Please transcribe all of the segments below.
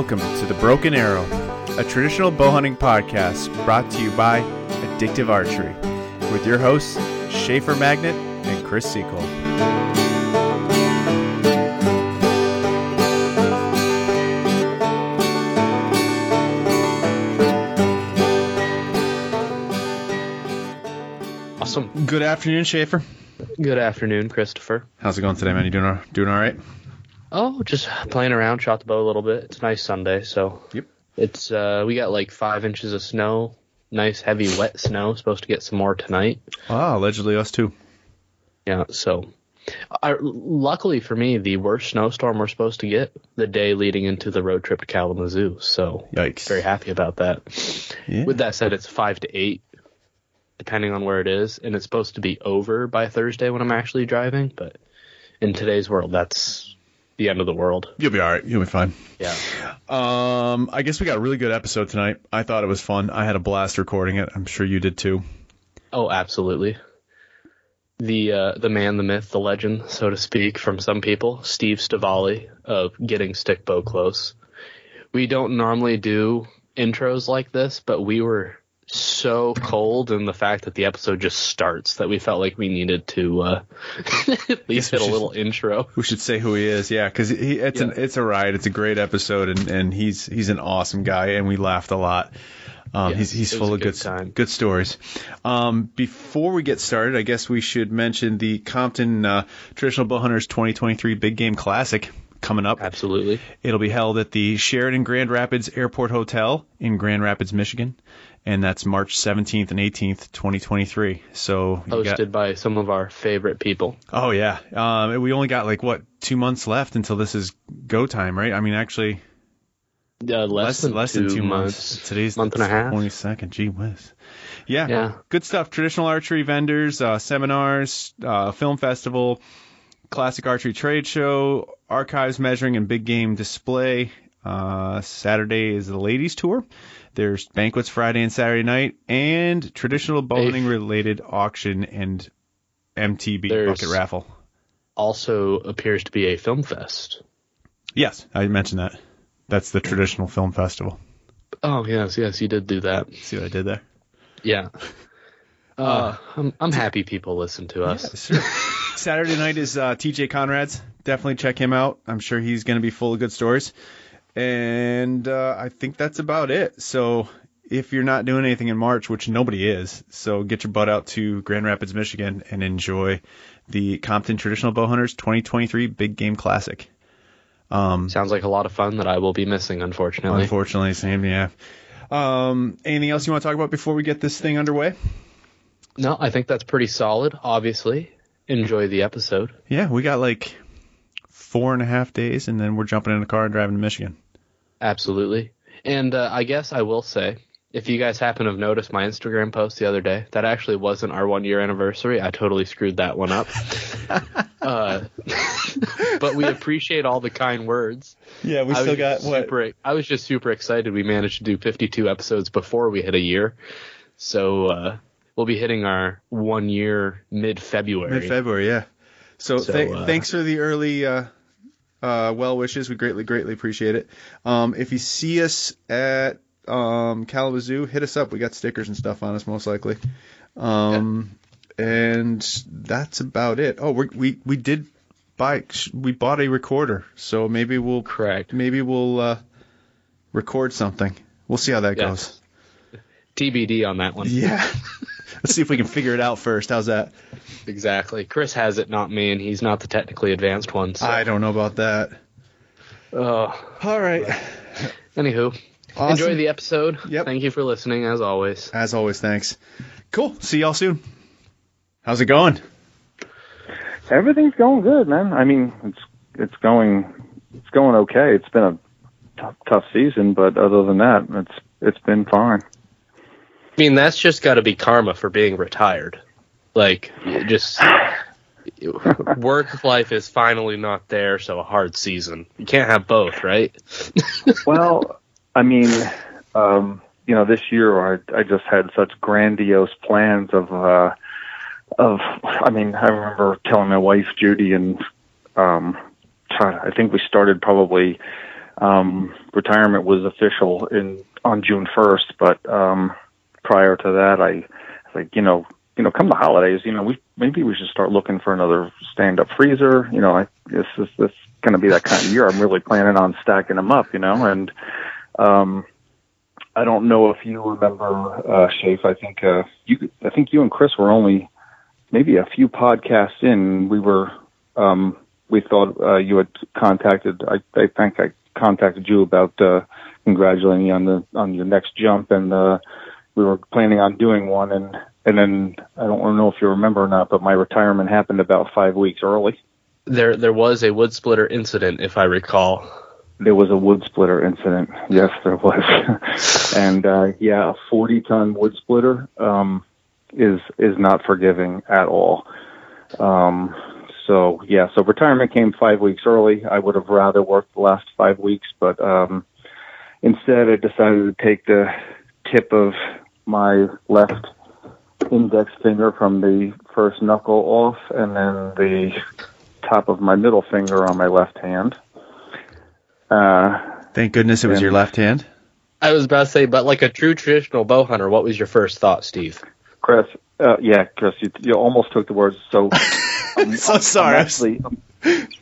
welcome to The Broken Arrow, a traditional bow hunting podcast brought to you by Addictive Archery, with your hosts, Schaefer Magnet and Chris Sequel. Awesome. Good afternoon, Schaefer. Good afternoon, Christopher. How's it going today, man? You doing doing all right? Oh, just playing around, shot the bow a little bit. It's a nice Sunday, so Yep. it's uh we got like five inches of snow. Nice heavy wet snow. Supposed to get some more tonight. Ah, allegedly us too. Yeah, so I, luckily for me, the worst snowstorm we're supposed to get the day leading into the road trip to Kalamazoo. So Yikes. very happy about that. Yeah. With that said, it's five to eight, depending on where it is, and it's supposed to be over by Thursday when I'm actually driving. But in today's world, that's the end of the world. You'll be all right. You'll be fine. Yeah. Um, I guess we got a really good episode tonight. I thought it was fun. I had a blast recording it. I'm sure you did too. Oh, absolutely. The uh, the man, the myth, the legend, so to speak, from some people, Steve Stivaly of Getting Stick Bow Close. We don't normally do intros like this, but we were so cold in the fact that the episode just starts that we felt like we needed to uh, at least we hit a should- little intro. We should say who he is, yeah, because he, it's an it's a ride. It's a great episode, and, and he's he's an awesome guy, and we laughed a lot. Um, Yes, he's he's full of good good good stories. Um, before we get started, I guess we should mention the Compton uh, Traditional Bow Hunters 2023 Big Game Classic coming up. Absolutely. It'll be held at the Sheraton Grand Rapids Airport Hotel in Grand Rapids, Michigan, and that's March 17th and 18th, 2023. So you got- by some of our favorite people. Oh yeah. Um, we only got like what two months left until this is go time, right? I mean, actually, Uh, less, than, less two than two months. months. Today's month and a half. Twenty second. Gee whiz. Yeah. Yeah. Good stuff. Traditional archery vendors, uh, seminars, uh, film festival, classic archery trade show, archives measuring and big game display. Uh, Saturday is the ladies tour. There's banquets Friday and Saturday night, and traditional bow Hey. hunting related auction and MTB There's- bucket raffle. Also appears to be a film fest. Yes, I mentioned that. That's the traditional film festival. Oh yes, yes, you did do that. See what I did there? Yeah. Uh, I'm I'm happy people listen to us. Saturday night is uh, TJ Conrads. Definitely check him out. I'm sure he's going to be full of good stories. And uh, I think that's about it. So if you're not doing anything in March, which nobody is, so get your butt out to Grand Rapids, Michigan, and enjoy the Compton Traditional Bow Hunters 2023 Big Game Classic. Sounds like a lot of fun that I will be missing, unfortunately. Unfortunately, same, yeah. Um, anything else you want to talk about before we get this thing underway? no, I think that's pretty solid. Obviously, enjoy the episode. Yeah, we got like four and a half days, and then we're jumping in a car and driving to Michigan. Absolutely. And uh, I guess I will say, if you guys happen to have noticed my Instagram post the other day, that actually wasn't our one year anniversary. I totally screwed that one up. uh, but we appreciate all the kind words. Yeah, we I still got just what? I was just super excited. We managed to do 52 episodes before we hit a year, so uh, we'll be hitting our one year mid February. Mid February, yeah. So, So, th- uh, thanks for the early uh, well wishes. We greatly, greatly appreciate it. Um, if you see us at um, Kalamazoo, hit us up. We got stickers and stuff on us, most likely. Um, And that's about it. Oh, we we we did buy. We bought a recorder, so maybe we'll Correct. maybe we'll uh, record something. We'll see how that goes. TBD on that one. Yeah. Let's see if we can figure it out first. How's that? Exactly. Chris has it, not me, and he's not the technically advanced one. So. I don't know about that. Uh, All right. anywho, Awesome. enjoy the episode. Yep. Thank you for listening, as always. As always, thanks. Cool. See y'all soon. How's it going? Everything's going good, man. I mean, it's it's going it's going okay. It's been a tough, tough season, but other than that, it's it's been fine. I mean, that's just got to be karma for being retired. Like, just work life is finally not there, so a hard season. You can't have both, right? well, I mean, um, you know, this year I I just had such grandiose plans of uh of I mean, I remember telling my wife Judy and um I think we started probably um, retirement was official in on June 1st, but um, prior to that, I like, you know, you know, come the holidays, you know, we maybe we should start looking for another stand-up freezer. You know, I this is this going to be that kind of year. I'm really planning on stacking them up, you know, and um, I don't know if you remember, uh, Shafe. I think uh, you, I think you and Chris were only maybe a few podcasts in. We were, um, we thought uh, you had contacted. I, I think I contacted you about uh, congratulating you on the on your next jump, and uh, we were planning on doing one, and and then I don't know if you remember or not, but my retirement happened about five weeks early. There there was a wood splitter incident, if I recall. There was a wood splitter incident. Yes, there was. and uh, yeah, a 40 ton wood splitter um, is is not forgiving at all. Um, so yeah, so retirement came five weeks early. I would have rather worked the last five weeks, but um, instead I decided to take the tip of my left index finger from the first knuckle off, and then the top of my middle finger on my left hand. Uh, Thank goodness it was your left hand. I was about to say, but like a true traditional bow hunter, what was your first thought, Steve? Chris, uh, yeah, Chris, you, you almost took the words. So, I'm, So I'm- sorry. I'm actually,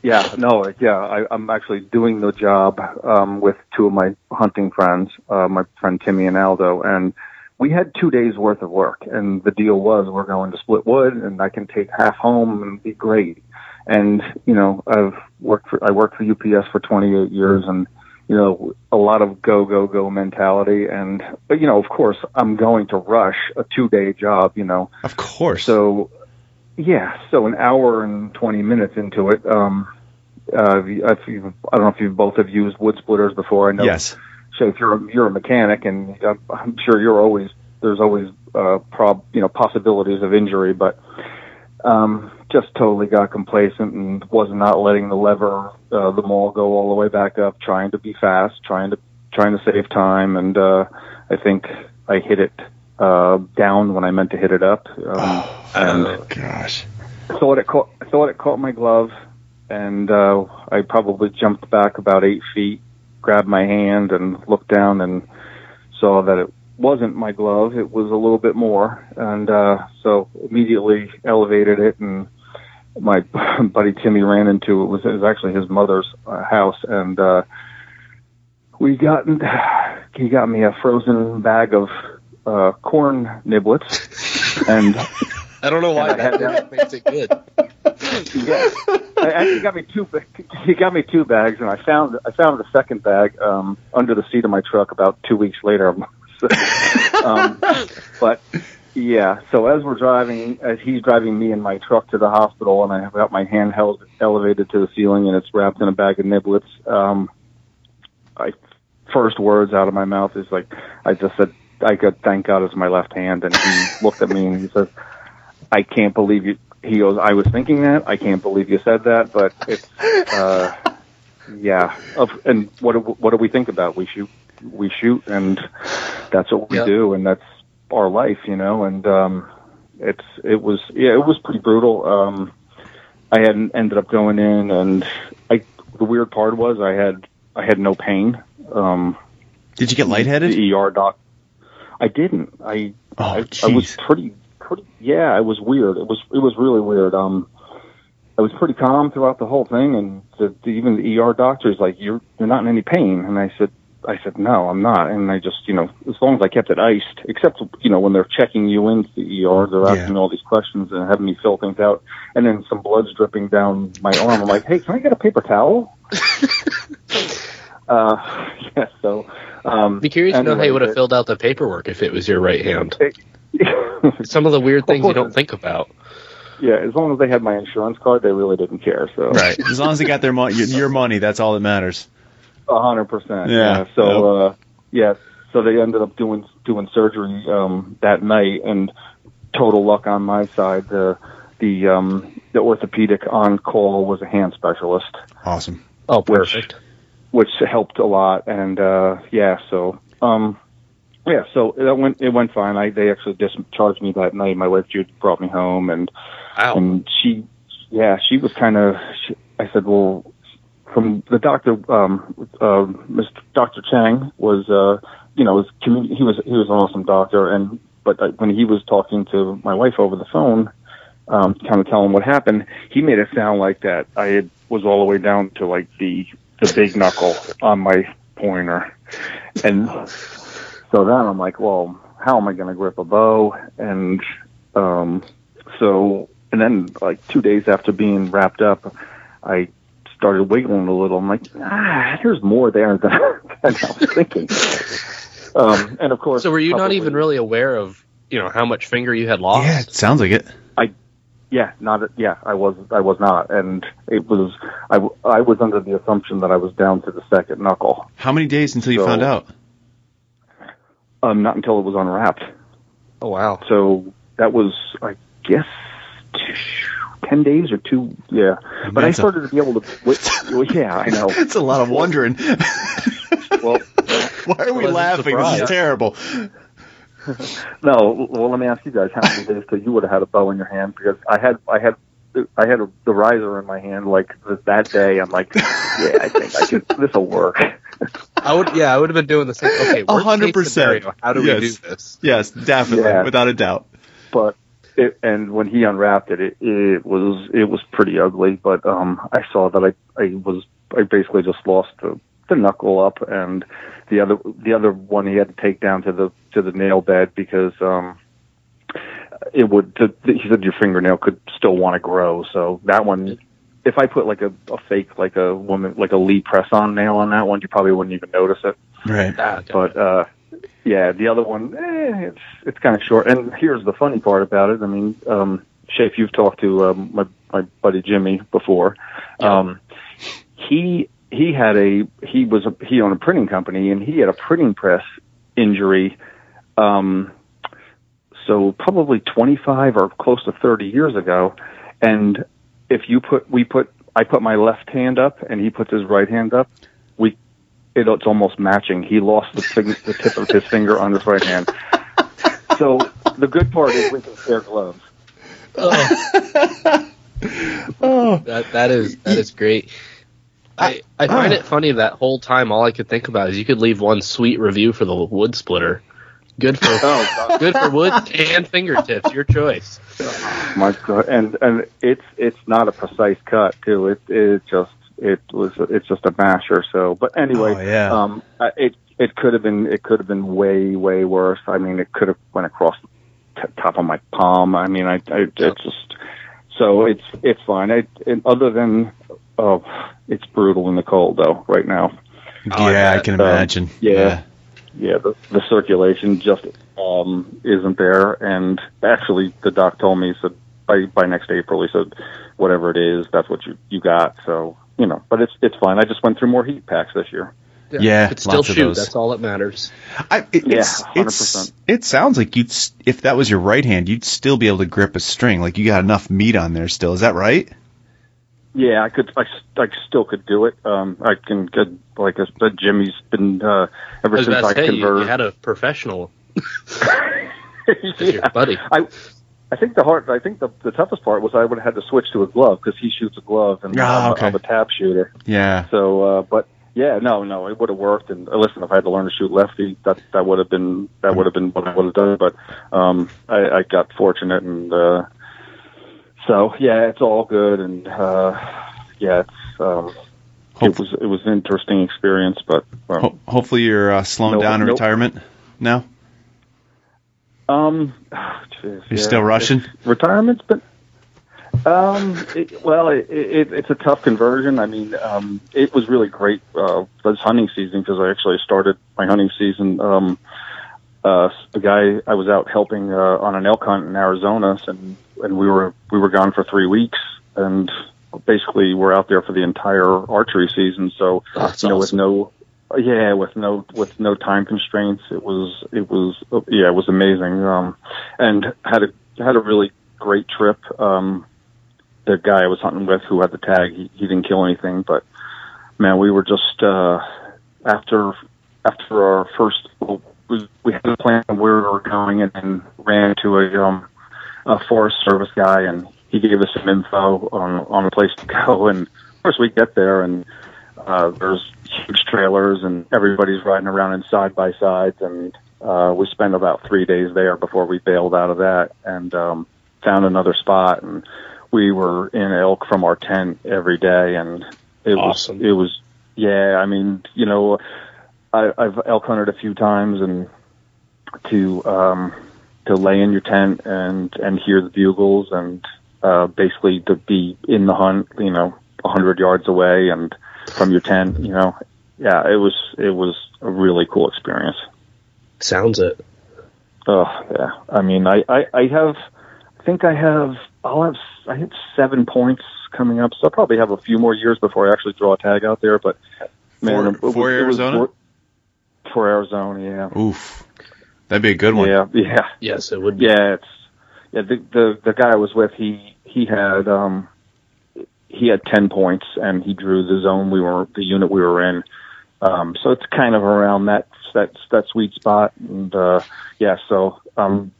yeah, no, yeah, I, I'm actually doing the job um, with two of my hunting friends, uh, my friend Timmy and Aldo, and we had two days worth of work. And the deal was we're going to split wood, and I can take half home and be great. And you know, I've worked for I worked for UPS for 28 years, and you know, a lot of go, go, go mentality. And, but, you know, of course, I'm going to rush a two day job, you know. Of course. So, yeah, so an hour and 20 minutes into it, um, uh, if you, I don't know if you both have used wood splitters before. I know, yes. so if you're a, you're a mechanic and I'm sure you're always, there's always, uh, prob, you know, possibilities of injury, but, um, just totally got complacent and was not letting the lever, uh, the mall go all the way back up, trying to be fast, trying to, trying to save time. And, uh, I think I hit it, uh, down when I meant to hit it up. Um, and Oh gosh. thought it caught, thought it caught my glove and, uh, I probably jumped back about eight feet, grabbed my hand and looked down and saw that it wasn't my glove. It was a little bit more. And, uh, so immediately elevated it and, my buddy Timmy ran into it was it was actually his mother's uh, house and uh we got he got me a frozen bag of uh corn niblets and I don't know why And that makes it good. yeah I actually got me two he got me two bags and I found I found the second bag um under the seat of my truck about 2 weeks later um but yeah, so as we're driving, as he's driving me in my truck to the hospital, and I have got my hand held elevated to the ceiling, and it's wrapped in a bag of niblets. Um, I first words out of my mouth is like, I just said, "I could thank God it's my left hand," and he looked at me and he says, "I can't believe you." He goes, "I was thinking that. I can't believe you said that, but it's, uh, yeah." Of and what do, what do we think about? We shoot, we shoot, and that's what we Yep. do, and that's our life, you know, and um it's it was yeah, it was pretty brutal. Um I hadn't ended up going in and I the weird part was I had I had no pain. Um Did you get lightheaded? the ER doc I didn't. I Oh, I, I was pretty pretty yeah, it was weird. It was it was really weird. Um I was pretty calm throughout the whole thing and the, the, even the ER doctor's like you're you're not in any pain and I said I said, no, I'm not. And I just, you know, as long as I kept it iced, except, you know, when they're checking you into the ER, they're Yeah. asking all these questions and having me fill things out. And then some blood's dripping down my arm. I'm like, hey, can I get a paper towel? uh, yeah, so, um, Be curious to know how you would have filled out the paperwork if it was your right hand. yeah, Some of the weird things you don't think about. Yeah, as long as they had my insurance card, they really didn't care. So, Right. As long as they got their money, your, your money, that's all that matters. A hundred percent. Yeah. So uh yeah, so they ended up doing doing surgery um that night and total luck on my side. The the um the orthopedic on call was a hand specialist, Awesome. Oh, perfect. which helped a lot and uh yeah, so um yeah, so it went it went fine. I they actually discharged me that night. My wife Jude brought me home and Wow. and she yeah she was kind of i said well from the doctor, um, uh, Mr. Dr. Chang was, uh, you know, was commun- he was he was an awesome doctor, and but uh, when he was talking to my wife over the phone, um, kind of telling what happened, he made it sound like that I had was all the way down to like the the big knuckle on my pointer, and so then I'm like, well, how am I going to grip a bow? And um, so, and then like two days after being wrapped up, I started wiggling a little. I'm like, ah, there's more there than, than I was thinking. Um, and of course, So were you not probably- even really aware of you know how much finger you had lost? Yeah, it sounds like it. Yeah, not yeah. I was I was not, and it was I, I was under the assumption that I was down to the second knuckle. How many days until you So- found out? Um, not until it was unwrapped. Oh wow. So that was I guess ten days or two. Yeah, but I That's a- started to be able to. Wait, well, yeah, I know. It's a lot of wondering. Well, Why are we Wasn't laughing? This is terrible. no. Well, let me ask you guys how many days till you would have had a bow in your hand because I had I had. I had a, the riser in my hand like that day. I'm like, yeah, I think I could. This will work. I would yeah, I would have been doing the same. Okay, A hundred percent. How do Yes. we do this? Yes, definitely, Yeah. without a doubt. but it, and when he unwrapped it, it, it was it was pretty ugly. But um, I saw that I I was I basically just lost the, the knuckle up, and the other the other one he had to take down to the to the nail bed because um, it would. To, he said your fingernail could still want to grow, so that one. If I put like a, a fake, like a woman, like a Lee press on nail on that one, you probably wouldn't even notice it. Right. Ah. But uh, yeah, the other one, eh, it's it's kind of short. And here's the funny part about it. I mean, um, Shafe, you've talked to um, my my buddy Jimmy before. Um, he he had a he was a, he owned a printing company and he had a printing press injury. Um, so probably 25 or close to 30 years ago, and if you put we put I put my left hand up and he puts his right hand up, we it, it's almost matching. He lost the, fing- the tip of his finger on his right hand. So the good part is we can share gloves. Oh, That that is that is great. I I find it funny that whole time all I could think about is you could leave one sweet review for the wood splitter. Good for Oh God, good for wood and fingertips, your choice. my God! And and it's it's not a precise cut too. It it just it was it's just a masher. So, but anyway, Oh, yeah. um, I- it it could have been it could have been way way worse. I mean, it could have went across the t- top of my palm. I mean, I, I it's just so it's it's fine. I, it, other than oh, it's brutal in the cold though right now. I yeah, I can Um, imagine. yeah. yeah, the, the circulation just um, isn't there. And actually, the doc told me he said by by next April, he said whatever it is, that's what you you got. So you know, but it's it's fine. I just went through more heat packs this year. Yeah, You could still lots of shoot. those. That's all that matters. I, it, Yeah, it's, it's 100%. it sounds like you'd if that was your right hand, you'd still be able to grip a string. Like you got enough meat on there still. Is that right? Yeah, I could. I, I still could do it. Um, I can get like I said, Jimmy's been uh, ever was since I to say you, you had a professional as your Yeah. buddy. I I think the hard. I think the the toughest part was I would have had to switch to a glove because he shoots a glove and Ah, I'm, a- okay. I'm a tap shooter. Yeah. So, uh, but yeah, no, no, it would have worked. And uh, listen, if I had to learn to shoot lefty, that that would have been that would have been what I would have done. But um, I, I got fortunate, and uh, so yeah, it's all good. And uh, yeah, it's um, Hope- it was it was an interesting experience, but well, Ho- hopefully you're uh, slowing Nope, down in nope. retirement now. Um, geez, You're yeah. still rushing? Retirement's been. Um, it, well, it, it, it's a tough conversion. I mean, um, it was really great uh, this hunting season because I actually started my hunting season. Um, uh, a guy I was out helping uh, on an elk hunt in Arizona, and and we were we were gone for three weeks, and basically we're out there for the entire archery season. So That's you know, with no, yeah, with no with no time constraints, it was it was yeah, it was amazing. Um, and had a had a really great trip. Um, the guy I was hunting with, who had the tag, he, he didn't kill anything, but man, we were just uh, after after our first. We, we had a plan of where we were going, and then ran into a um, a Forest Service guy, and he gave us some info on on a place to go. And of course, we get there, and uh, there's huge trailers and everybody's riding around in side by sides and uh, we spent about three days there before we bailed out of that and um, found another spot and we were in elk from our tent every day and it Awesome. was it was yeah I mean you know I, I've elk hunted a few times and to um, to lay in your tent and and hear the bugles and uh, basically to be in the hunt you know a hundred yards away and from your tent you know yeah it was it was a really cool experience. Sounds it. Oh yeah. I mean, I, I, I have, I think I have, I'll have, I have seven points coming up. So I'll probably have a few more years before I actually draw a tag out there. But man, For- it for it was Arizona? for Arizona, yeah. Oof, that'd be a good one. Yeah, yeah, Yes, it would be. yeah. It's yeah. The the the guy I was with, he he had um he had ten points and he drew the zone we were the unit we were in. Um, so it's kind of around that that that sweet spot, and uh, yeah. So um,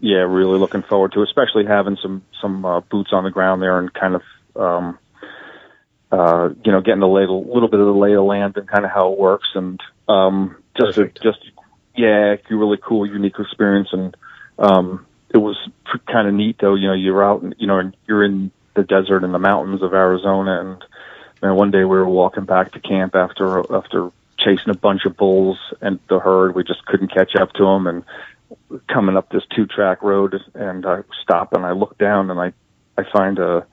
yeah, really looking forward to, it, especially having some some uh, boots on the ground there and kind of um, uh, you know getting a little little bit of the lay of the land and kind of how it works, and um, just a, Perfect. just yeah, really cool, unique experience, and um, it was kind of neat though. You know, you're out, and you know, you're in the desert and the mountains of Arizona, and man, one day we were walking back to camp after after chasing a bunch of bulls and the herd. We just couldn't catch up to them, and coming up this two track road, and I stop and I look down and I I find a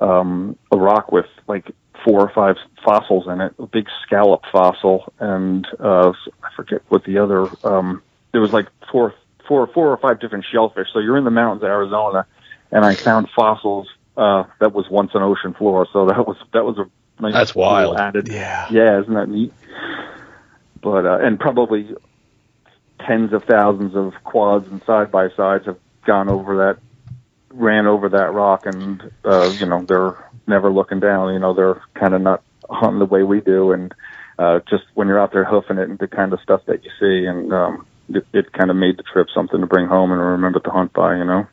um, a rock with like four or five fossils in it, a big scallop fossil, and uh, I forget what the other. Um, there was like four, four, four or five different shellfish. So you're in the mountains of Arizona, and I found fossils uh, that was once an ocean floor. So that was that was a nice That's wild. added. Yeah. Yeah, isn't that neat? But uh, and probably tens of thousands of quads and side by sides have gone over that, ran over that rock, and uh, you know they're never looking down. You know they're kind of not hunting the way we do, and uh, just when you're out there hoofing it and the kind of stuff that you see, and um, it, it kind of made the trip something to bring home and remember to hunt by. You know?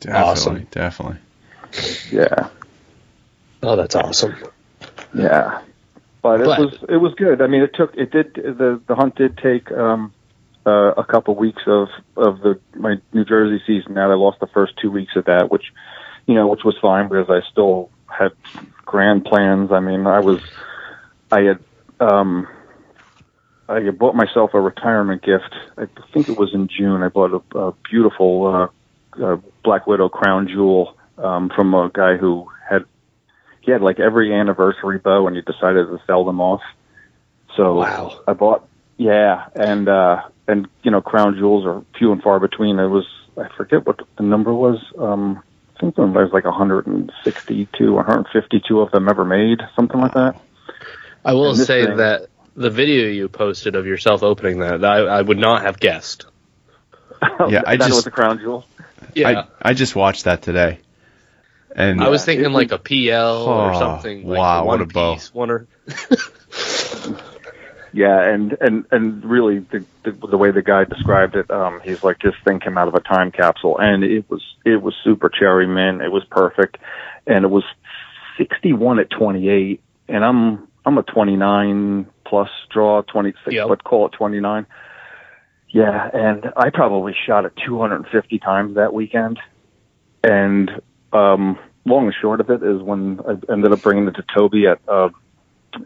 Definitely, Awesome. definitely. Yeah. Oh, that's awesome. Yeah, but it But- was it was good. I mean, it took it did the the hunt did take um, uh, a couple weeks of of the my New Jersey season. Out, I lost the first two weeks of that, which you know, which was fine because I still had grand plans. I mean, I was I had um, I had bought myself a retirement gift. I think it was in June. I bought a, a beautiful uh, uh, Black Widow crown jewel um, from a guy who had he had like every anniversary bow and he decided to sell them off. So Wow. I bought yeah, and uh and you know, crown jewels are few and far between. It was I forget what the number was. Um I think there was like 162, 152 of them ever made, something like that. I will say thing- that the video you posted of yourself opening that, I, I would not have guessed. Yeah, I that just- was a crown jewel. Yeah. I I just watched that today, and I was thinking like a PL or Oh, something. Like wow, one what a bow. piece, One or Yeah, and and and really the the, the way the guy described it, um, he's like this thing came out of a time capsule, and it was it was super cherry man, It was perfect, and it was 61 at 28, and I'm I'm a 29 plus draw, 26, Yep. but call it 29. Yeah, and I probably shot it 250 times that weekend, and um, long and short of it is when I ended up bringing it to Toby at uh,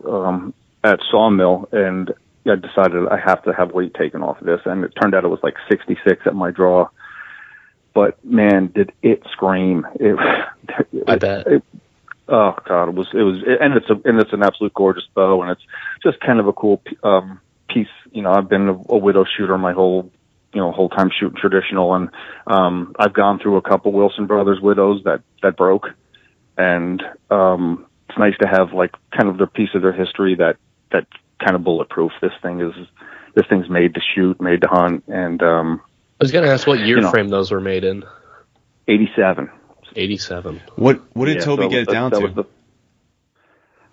um, at Sawmill, and I decided I have to have weight taken off of this, and it turned out it was like 66 at my draw. But man, did it scream! It, I it- bet. it- oh god, it was it was, and it's a and it's an absolute gorgeous bow, and it's just kind of a cool um, piece. You know, I've been a, a widow shooter my whole you know whole time shooting traditional, and um, I've gone through a couple Wilson Brothers widows that that broke, and um, it's nice to have like kind of the piece of their history that that kind of bulletproof. This thing is this thing's made to shoot, made to hunt, and um, I was gonna ask what year You know. frame those were made in. 87. Eighty-seven. what what did Yeah, Toby so get it down that to? was the-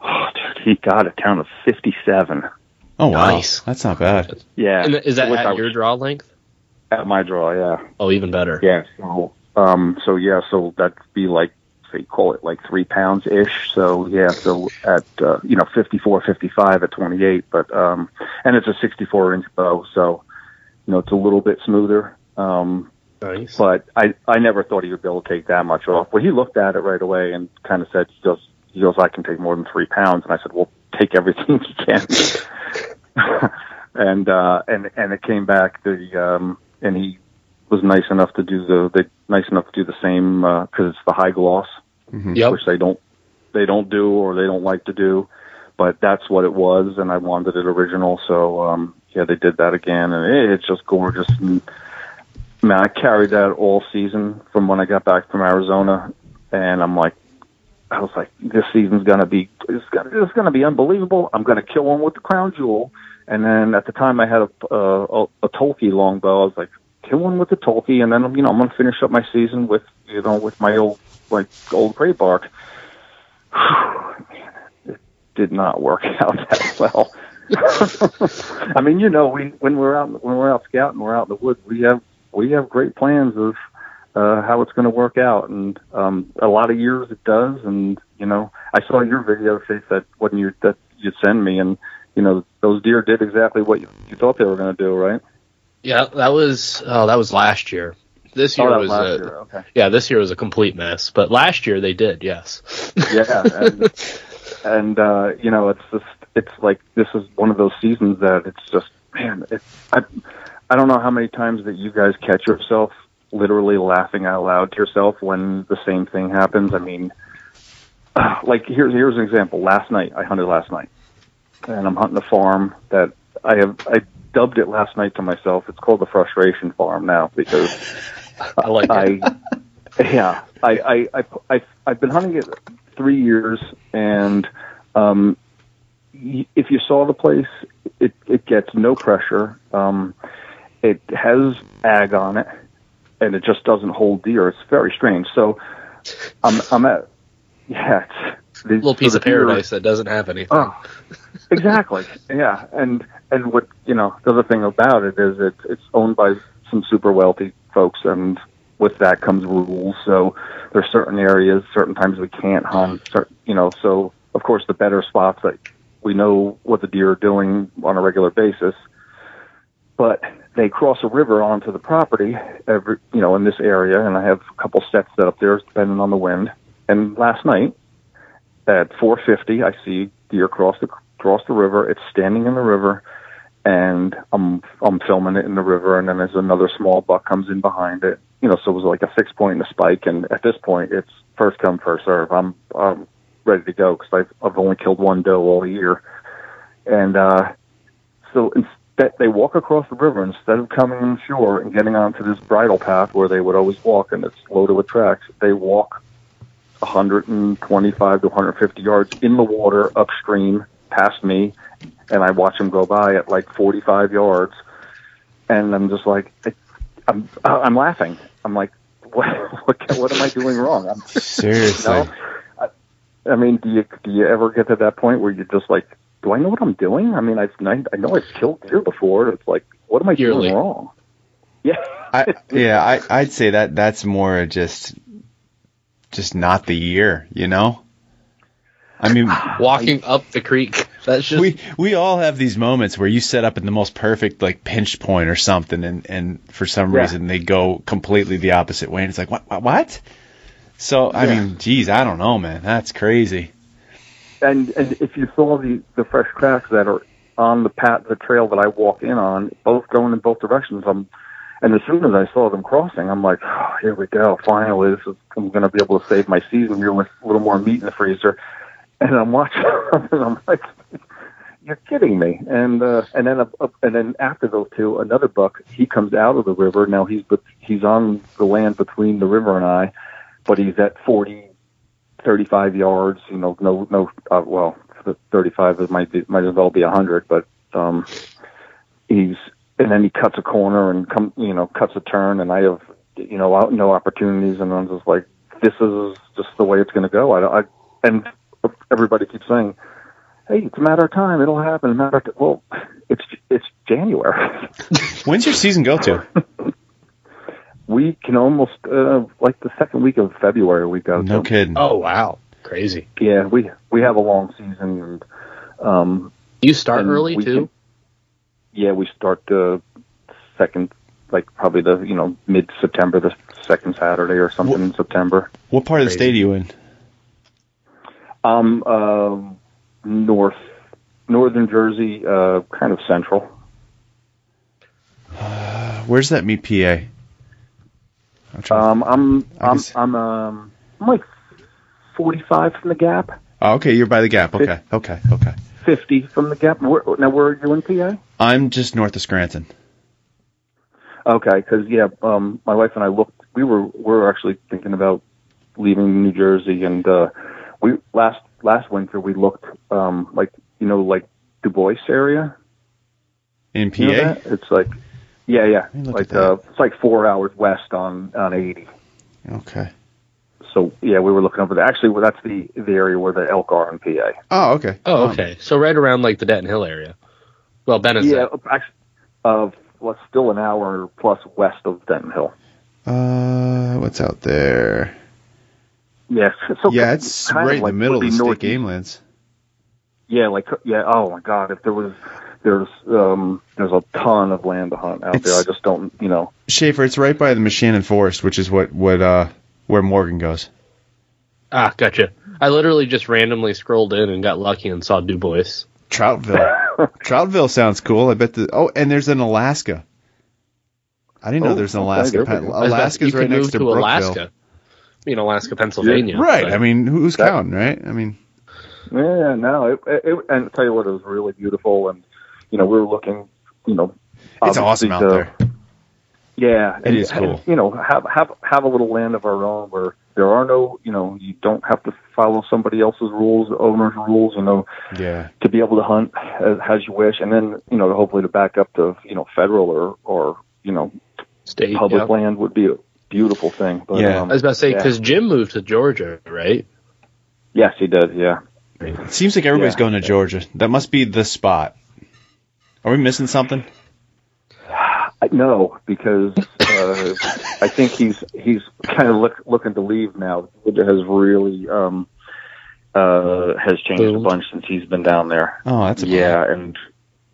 oh, dude, he got it down to 57. oh wow, Nice. that's not bad. Yeah, And is that at was- your draw length? at my draw? Yeah, Oh, even better. yeah. So, um, so yeah, so that'd be like say call it like three pounds ish. So yeah, so at uh, you know 54, 55 at 28, but um, and it's a 64 inch bow, so you know it's a little bit smoother. Um, Nice. but I I never thought he would be able to take that much off. Well, he looked at it right away and kind of said, he goes, he goes, I can take more than three pounds, and I said, well, take everything you can. and uh, and and it came back the um, and he was nice enough to do the they nice enough to do the same because it's the high gloss, Yep. which they don't they don't do or they don't like to do, but that's what it was, and I wanted it original, so um, yeah, they did that again, and it, it's just gorgeous. And, man, I carried that all season from when I got back from Arizona, and I'm like, I was like, this season's gonna be it's gonna it's gonna be unbelievable. I'm gonna kill one with the crown jewel, and then at the time I had a a, a Tolkien longbow. I was like, kill one with the Tolkien, and then you know I'm gonna finish up my season with you know with my old like old gray bark. Man, it did not work out that well. I mean, you know, we when we're out when we're out scouting, we're out in the woods. We have we have great plans of uh, how it's going to work out, and um, a lot of years it does. And you know, I saw your video, Shafe, that when you that you send me, and you know, those deer did exactly what you, you thought they were going to do, right? Yeah, that was oh, that was last year. This year oh, was a, year. Okay. yeah, this year was a complete mess. But last year they did, yes. yeah, and, and uh, you know, it's just it's like this is one of those seasons that it's just man, it's I I don't know how many times that you guys catch yourself literally laughing out loud to yourself when the same thing happens. I mean, like here's here's an example. Last night I hunted last night, and I'm hunting a farm that I have I dubbed it last night to myself. It's called the Frustration Farm now because I like it. I, yeah, I, I, I, I, I've been hunting it three years, and um, y- if you saw the place, it, it gets no pressure. Um, it has ag on it, and it just doesn't hold deer. It's very strange. So, I'm, I'm at, yeah, it's, the, little piece of the deer- paradise that doesn't have anything. Oh, exactly. Yeah, and and what you know, the other thing about it is it it's owned by some super wealthy folks, and with that comes rules. So there's certain areas, certain times we can't hunt. Certain, you know, so of course the better spots that we know what the deer are doing on a regular basis, but they cross a river onto the property every you know in this area, and I have a couple sets set up there depending on the wind. And last night at 4:50, I see deer cross the cross the river. It's standing in the river, and I'm I'm filming it in the river, and then there's another small buck comes in behind it. You know, so it was like a six point and a spike, and at this point, it's first come first serve. I'm I'm ready to go because I've I've only killed one doe all year, and uh, so instead they walk across the river instead of coming ashore and getting onto this bridle path where they would always walk, and it's loaded with tracks. They walk 125 to 150 yards in the water upstream past me, and I watch them go by at like 45 yards, and I'm just like, I'm uh, I'm laughing. I'm like, what what what am I doing wrong? I'm, Seriously. you know, I, I mean, do you do you ever get to that point where you're just like, do I know what I'm doing? I mean, I've I know I've killed deer before. It's like, what am I Yearly. doing wrong? Yeah. I, yeah, I, I'd say that that's more just, just not the year, you know. I mean, Walking up the creek. That's just we we all have these moments where you set up in the most perfect like pinch point or something, and and for some Yeah. reason they go completely the opposite way, and it's like what what? what? So I Yeah. mean, geez, I don't know, man. That's crazy. and and if you saw the the fresh cracks that are on the pat the trail that I walk in on, both going in both directions, I'm and as soon as I saw them crossing, I'm like, oh, here we go. Finally, this is I'm going to be able to save my season here with a little more meat in the freezer. And I'm watching, and I'm like, you're kidding me. And uh, and then uh, and then after those two, another buck he comes out of the river. Now he's but he's on the land between the river and I, but he's at 40, 35 yards. You know, no no. Uh, well, the 35 it might be might as well be 100, but um, he's and then he cuts a corner and come you know cuts a turn, and I have you know no opportunities, and I'm just like, this is just the way it's going to go. I, I and everybody keeps saying, hey, it's a matter of time. It'll happen. A matter of t-. well, it's it's January. When's your season go to? we can almost uh, like the second week of February we go. No to. kidding. Oh wow, crazy! Yeah, we we have a long season, and um, You start And early too. can- yeah, we start the second, like probably the you know mid September, the second Saturday or something in September. What part of the state are you in? Um, um north, northern Jersey, uh, kind of central. Where's that meet PA? I'm Um, I'm I'm I'm um I'm like 45 from the Gap, oh, okay, you're by the gap. Okay, okay, okay. 50 from the Gap. Where, now, where are you in PA? I'm just north of Scranton. Okay, because yeah, um, my wife and I looked. We were we were actually thinking about leaving New Jersey, and uh, we last last winter we looked um, like you know like Du Bois area. In PA? You know? It's like yeah, yeah, like that. uh, it's like four hours west on on 80. Okay. So yeah, we were looking over there. Actually, well, that's the the area where the elk are in PA. Oh, okay. Oh, Um, okay. So right around like the Denton Hill area. Well, Benezette. Yeah, actually, uh, well, still an hour plus west of Denton Hill. Uh, what's out there? Yes, so yeah, it's kind of right in like the middle of the be state northeast. game lands. Yeah, like yeah. Oh my God, if there was there's um there's a ton of land to hunt out there. I just don't you know. Schaefer, it's right by the Moshannon Forest, which is what what uh where Morgan goes. Ah, gotcha. I literally just randomly scrolled in and got lucky and saw Du Bois. Troutville. Troutville sounds cool. I bet the oh, and there's an Alaska. I didn't know Oh, there's an Alaska. there we Pen- go. I was about- Alaska's right next to, to Brookville. Alaska. You know, Alaska, Pennsylvania. Right. but- I mean, who's That- counting, right? I mean, Yeah, no, it, it, and tell you what, it was really beautiful, and you know we were looking, you know, it's awesome out to- there. Yeah, It and, is cool. and, you know, have have have a little land of our own where there are no, you know, you don't have to follow somebody else's rules, the owner's rules, you know, Yeah. to be able to hunt as, as you wish, and then you know, hopefully to back up to you know federal or or you know State. public yeah. land would be a beautiful thing. But, Yeah. um, I was about to say yeah. because Jim moved to Georgia, right? yes, he did. Yeah. It seems like everybody's Yeah. going to Georgia. That must be the spot. Are we missing something? I, no, because uh, I think he's he's kind of look, looking to leave now. Georgia has really um, uh, has changed a bunch since he's been down there. Oh, that's a yeah, and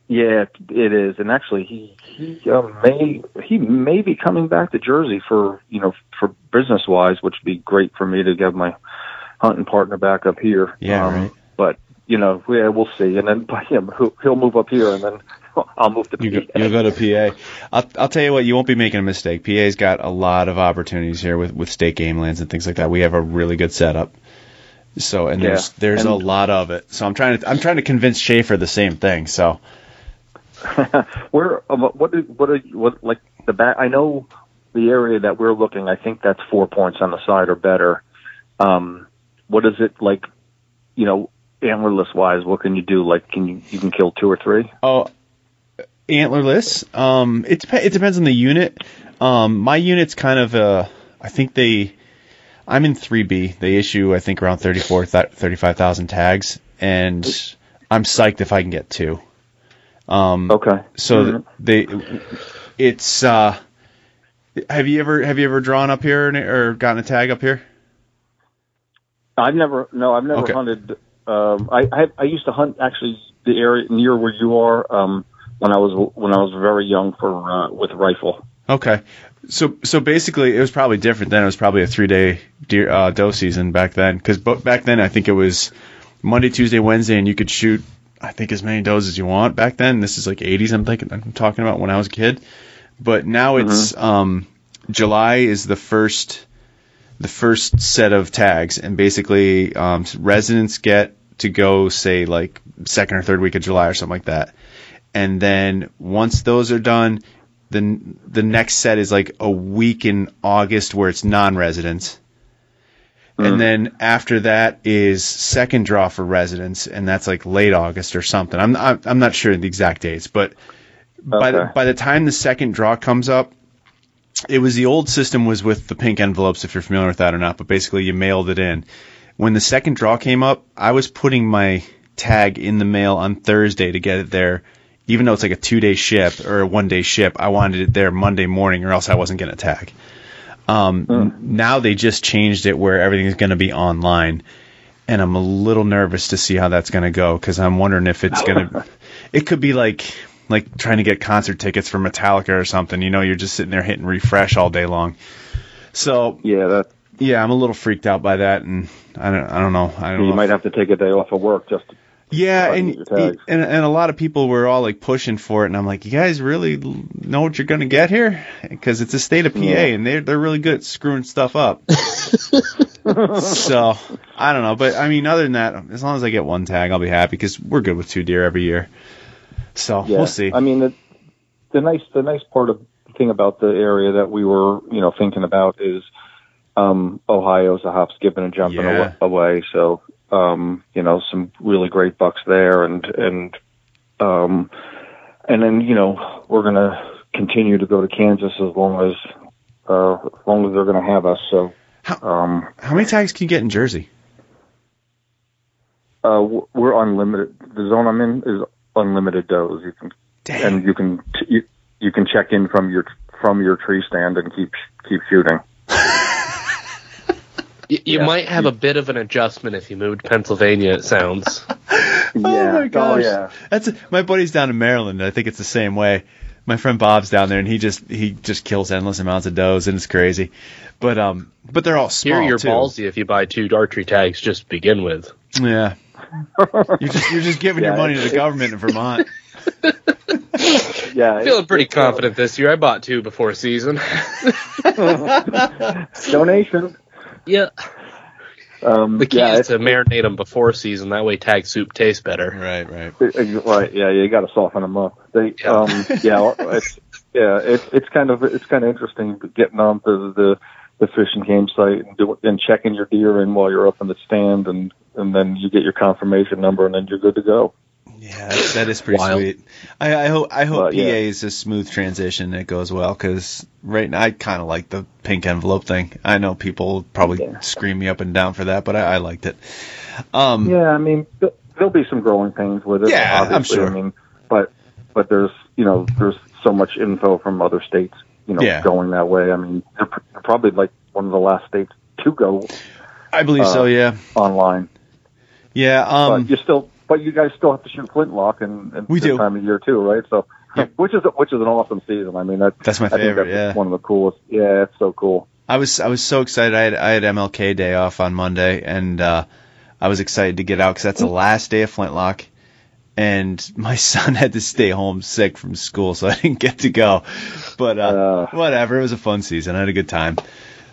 yeah, it is. And actually, he he um, may he may be coming back to Jersey for you know for business wise, which would be great for me to get my hunting partner back up here. Yeah, um, right. But you know, yeah, we'll see. And then by him, he'll, move up here, and then I'll move to You PA. you'll go to PA. I'll, I'll tell you what, you won't be making a mistake. PA's got a lot of opportunities here with, with state game lands and things like that. We have a really good setup. So and Yeah. there's there's a lot of it. So I'm trying to I'm trying to convince Schaefer the same thing. So Where um, what do, what are what like the back? I know the area that we're looking. I think that's four points on the side or better. Um, what is it like? You know, antlerless wise, what can you do? Like, can you you can kill two or three? oh antlerless. Um, it dep- it depends on the unit. Um, my unit's kind of uh, I think they. I'm in 3B. They issue I think around 34 th- 35,000 tags, and I'm psyched if I can get two. Um, Okay. So Mhm. they, it's. Uh, have you ever have you ever drawn up here or gotten a tag up here? I've never no, I've never Okay. hunted. Um, I, I I used to hunt actually the area near where you are. Um, when I was when I was very young for uh, with rifle. Okay. So so basically, it was probably different then. It was probably a three day deer uh, doe season back then. Because back then, I think it was Monday, Tuesday, Wednesday, and you could shoot I think as many does as you want back then. This is like 80s. I'm thinking I'm talking about when I was a kid. But now it's um, July is the first the first set of tags, and basically um, residents get to go say like second or third week of July or something like that. And then once those are done, then the next set is like a week in August where it's non-residents. And mm. then after that is second draw for residents, and that's like late August or something. I'm I'm, I'm not sure the exact dates, but by the by the time the second draw comes up, it was the old system was with the pink envelopes if you're familiar with that or not, but basically you mailed it in. When the second draw came up, I was putting my tag in the mail on Thursday to get it there even though it's like a two day ship or a one day ship, I wanted it there Monday morning, or else I wasn't going to tag. Um, n- Now they just changed it where everything's going to be online, and I'm a little nervous to see how that's going to go because I'm wondering if it's going to. It could be like like trying to get concert tickets for Metallica or something. You know, you're just sitting there hitting refresh all day long. So Yeah, that yeah, I'm a little freaked out by that, and I don't I don't know. I don't know you if- might have to take a day off of work just. To, yeah, and, and and a lot of people were all like pushing for it, and I'm like, you guys really know what you're gonna get here? Because it's a state of PA, Yeah. and they're they're really good at screwing stuff up. so I don't know, but I mean, other than that, as long as I get one tag, I'll be happy because we're good with two deer every year. So yeah, we'll see. I mean, the, the nice the nice part of the thing about the area that we were you know thinking about is um, Ohio's a hop, skipping, and jumping Yeah. away. So um, you know some really great bucks there, and and um, and then you know we're gonna continue to go to Kansas as long as uh, as long as they're gonna have us. So How- um, How many tags can you get in Jersey? uh, we're unlimited. The zone I'm in is unlimited does. You can Dang. and you can you, you can check in from your from your tree stand and keep keep shooting. Y- you Yeah. might have a bit of an adjustment if you moved to Pennsylvania. It sounds. Oh my gosh. That's my buddy's down in Maryland. I think it's the same way. My friend Bob's down there, and he just he just kills endless amounts of does, and it's crazy. But um, but they're all small Here you're too. ballsy if you buy two archery tags just to begin with. Yeah. You're just you're just giving your money to the government in Vermont. Yeah, Feeling pretty it's, uh, confident this year. I bought two before season. donation. Yeah. Um, The key yeah, is it's, to marinate them before season. That way, tag soup tastes better. right, right. it- it- right. Yeah, you got to soften them up. They, Yeah. um, yeah, it's yeah, it's it's kind of it's kind of interesting getting on to the the fishing campsite and do, and checking your deer in while you're up in the stand, and and then you get your confirmation number, and then you're good to go. Yeah, that's, pretty Wild. sweet. I, I hope I hope But, PA yeah. is a smooth transition. and It goes well because right now I kind of like the pink envelope thing. I know people probably Yeah. scream me up and down for that, but I, I liked it. Um, Yeah, I mean, there'll be some growing pains with it. Yeah, I'm obviously. sure. I mean, but but there's you know there's so much info from other states, you know, Yeah. going that way. I mean, they're probably like one of the last states to go I believe so. Uh, Yeah, online. yeah. Um, but you're still, but you guys still have to shoot flintlock and, and We this do. time of year too, right? So, Yep. which is which is an awesome season. I mean, that, That's my I think favorite, that's yeah. one of the coolest. Yeah, it's so cool. I was I was so excited. I had I had MLK Day off on Monday, and uh, I was excited to get out because that's the last day of Flintlock. And my son had to stay home sick from school, so I didn't get to go. But uh, Uh. whatever, it was a fun season. I had a good time.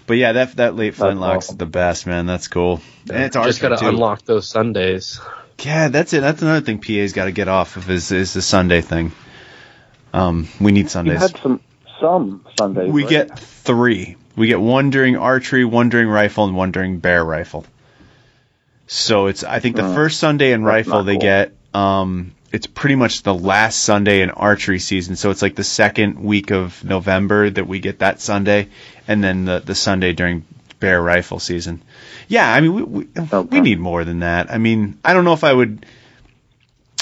But yeah, that that late Flintlock's awesome. the best, man. That's cool. And it's Just archery got to too. unlock those Sundays. Yeah, that's it. That's another thing PA's got to get off of is is the Sunday thing. Um, we need You Sundays. had some some Sundays. We right? get three. We get one during archery, one during rifle, and one during bear rifle. So it's I think the Hmm. first Sunday in That's rifle they cool. get um it's pretty much the last Sunday in archery season. So it's like the second week of November that we get that Sunday, and then the the Sunday during bear rifle season. Yeah, I mean we we, we need more than that. I mean I don't know if I would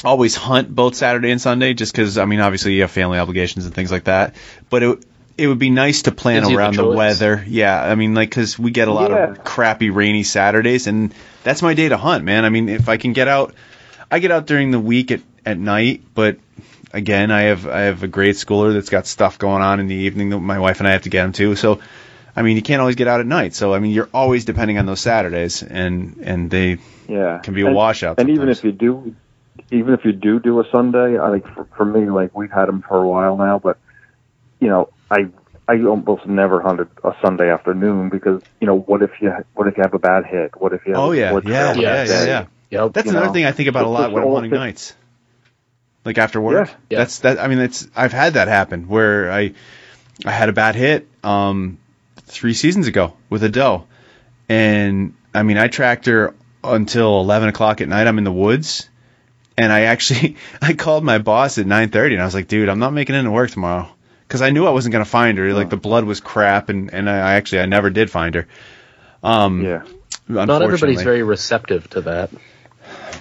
always hunt both Saturday and Sunday just because I mean obviously you have family obligations and things like that. But it it would be nice to plan Gives the around the, weather. Yeah, I mean like because we get a lot Yeah. of crappy rainy Saturdays and that's my day to hunt, man. I mean if I can get out, I get out during the week at at night, but again I have I have a grade schooler that's got stuff going on in the evening that my wife and I have to get him to. So. I mean, you can't always get out at night, so I mean, you're always depending on those Saturdays, and and they yeah can be a and, washout. And even if you do, even if you do do a Sunday, I think for, for me, like we've had them for a while now, but you know, I I almost never hunted a Sunday afternoon because you know, what if you what if you have a bad hit? What if you have Oh a yeah, split yeah, yeah, yeah, yeah. Yep. That's another know, thing I think about a lot when I'm all hunting fit- nights. Like after work. Yeah. Yeah. That's that I mean it's I've had that happen where I I had a bad hit um 3 seasons ago with a doe. And I mean I tracked her until 11 o'clock at night. I'm in the woods. And I actually I called my boss at 9:30 and I was like, "Dude, I'm not making it to work tomorrow." Cuz I knew I wasn't going to find her. Like the blood was crap and and I, I actually I never did find her. Um Yeah. Not everybody's very receptive to that.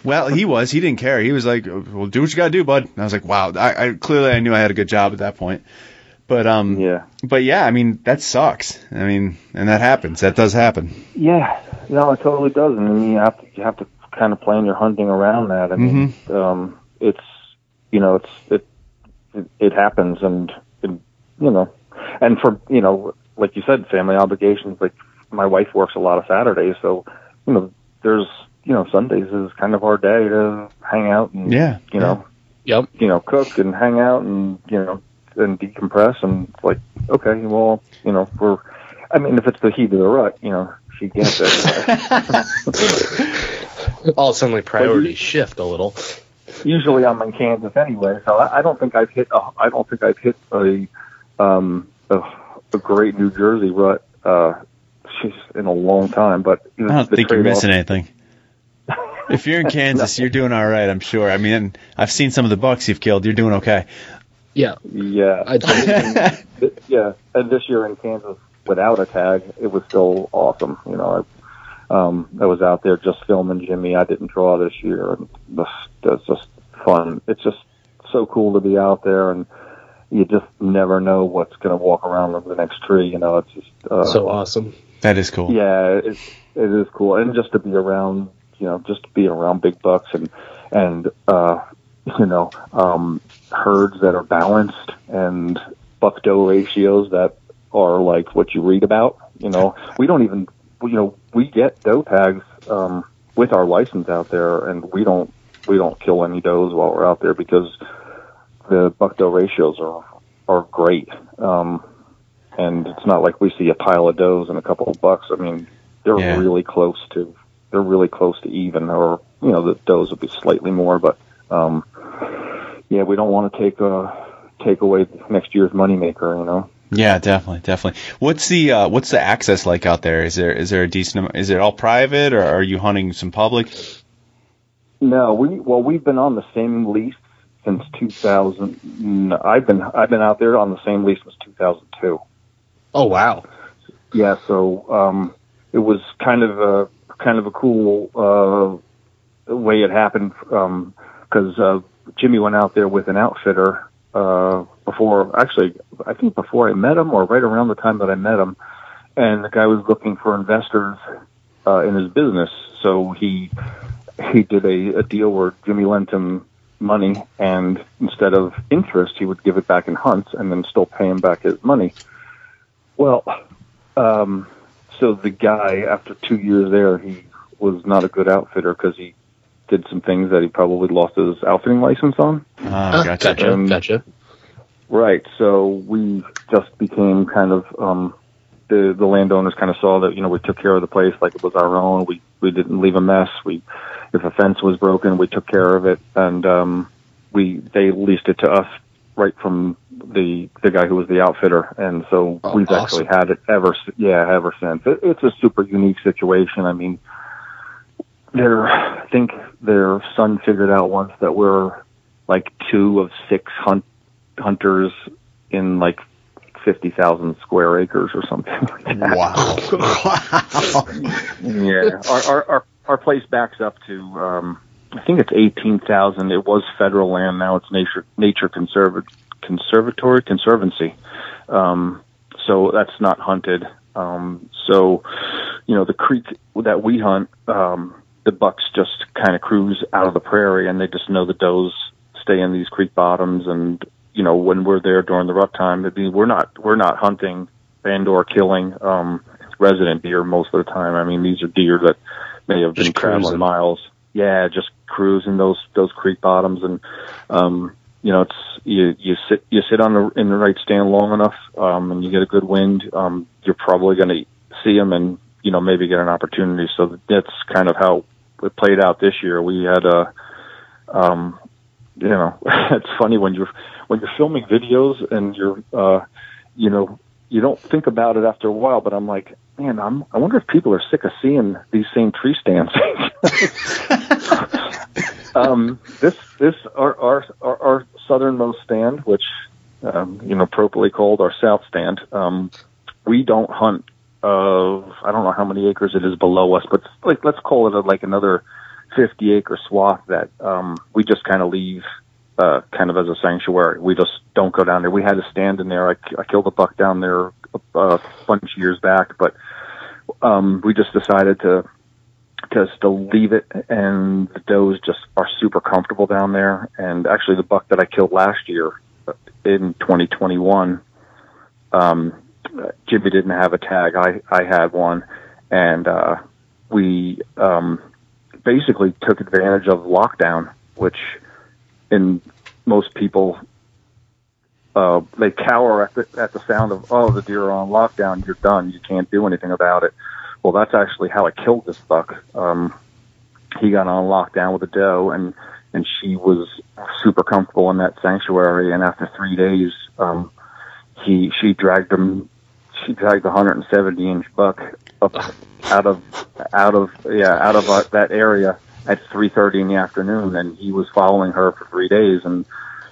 Well, he was. He didn't care. He was like, "Well, do what you got to do, bud." And I was like, "Wow." I, I clearly I knew I had a good job at that point. But um, Yeah. but yeah, I mean that sucks. I mean, and that happens. That does happen. Yeah, no, it totally does. and I mean, you have to you have to kind of plan your hunting around that. I mean, um, it's you know, it's it it, it happens, and, and you know, and for you know, like you said, family obligations. Like my wife works a lot of Saturdays, so you know, there's you know, Sundays is kind of our day to hang out and Yeah, you know, Yep. you know, cook and hang out and you know, and decompress. And like, okay, well, you know, we're. I mean, if it's the heat of the rut, you know, she gets it. All suddenly priorities shift a little. Usually, I'm in Kansas anyway, so I, I don't think I've hit. A, I don't think I've hit a um a, a great New Jersey rut. Uh, she's in a long time, but I don't think you're missing anything. If you're in Kansas, you're doing all right. I'm sure. I mean, I've seen some of the bucks you've killed. You're doing okay. Yeah. Yeah, I'd yeah, and this year in Kansas without a tag, it was still awesome. You know, I, um, I was out there just filming Jimmy. I didn't draw this year, and this that's just fun. It's just so cool to be out there, and you just never know what's going to walk around the next tree. You know, it's just uh, so awesome. That is cool. yeah, it, it is cool, and just to be around, you know, just to be around big bucks and and uh, you know, um, herds that are balanced and buck doe ratios that are like what you read about. You know, we don't even, you know, we get doe tags um, with our license out there, and we don't we don't kill any does while we're out there because the buck doe ratios are are great. Um, and it's not like we see a pile of does and a couple of bucks. I mean, they're Yeah. really close to they're really close to even, or you know, the does would be slightly more, but um, yeah, we don't want to take uh take away next year's moneymaker. You know. Yeah, definitely, definitely. What's the uh, what's the access like out there? Is there is there a decent? am- Is it all private, or are you hunting some public? No, we well we've been on the same lease since 2000. I've been I've been out there on the same lease since 2002. Oh wow. Yeah, so um, it was kind of a kind of a cool uh, way it happened because uh, Jimmy went out there with an outfitter uh, before. Actually, I think before I met him, or right around the time that I met him, and the guy was looking for investors uh, in his business. So he he did a, a deal where Jimmy lent him money, and instead of interest, he would give it back in hunts, and then still pay him back his money. Well, um, so the guy, after two years there, he was not a good outfitter because he did some things that he probably lost his outfitting license on. Oh, Ah, gotcha. gotcha. Um, gotcha. Right. So we just became kind of um, the the landowners kind of saw that you know we took care of the place like it was our own. We we didn't leave a mess. We if a fence was broken, we took care of it, and um, we they leased it to us right from the the guy who was the outfitter, and so Oh, we've awesome. actually had it ever s- yeah ever since. It, it's a super unique situation. I mean, their I think their son figured out once that we're like two of six hunt hunters in like fifty thousand square acres or something. Like that. Wow. Yeah, our, our our our place backs up to um, I think it's eighteen thousand. It was federal land. Now it's nature nature conserva- conservatory conservancy. Um, so that's not hunted. Um, so you know the creek that we hunt, um, the bucks just kind of cruise out of the prairie, and they just know the does stay in these creek bottoms. And you know when we're there during the rut time, I mean, we're not we're not hunting and or killing um, resident deer most of the time. I mean these are deer that may have been Just traveling cruising. miles. Yeah, just cruising those those creek bottoms, and um, you know it's you you sit you sit on the in the right stand long enough, um, and you get a good wind. Um, you're probably going to see them, and you know maybe get an opportunity. So that's kind of how it played out this year. We had a um, you know, it's funny when you're when you're filming videos and you're uh you know, you don't think about it after a while, but I'm like, man, I'm I wonder if people are sick of seeing these same tree stands. um this this our our our, our southernmost stand, which um, you know, appropriately called our south stand, um, we don't hunt uh I don't know how many acres it is below us, but like let's call it a, like another 50 acre swath that um, we just kind of leave uh, kind of as a sanctuary. We just don't go down there. We had a stand in there. I, I killed a buck down there a, a bunch of years back, but um, we just decided to just to leave it. And the does just are super comfortable down there. And actually, the buck that I killed last year in 2021, um, Jimmy didn't have a tag. I I had one, and uh, we um, basically took advantage of lockdown, which in most people uh, they cower at the, at the sound of oh the deer are on lockdown. You're done. You can't do anything about it. Well that's actually how I killed this buck. Um, he got on lockdown with a doe and and she was super comfortable in that sanctuary. And after three days um, he she dragged him she dragged the 170 inch buck up out of out of yeah out of uh, that area at 3:30 in the afternoon, and he was following her for three days. And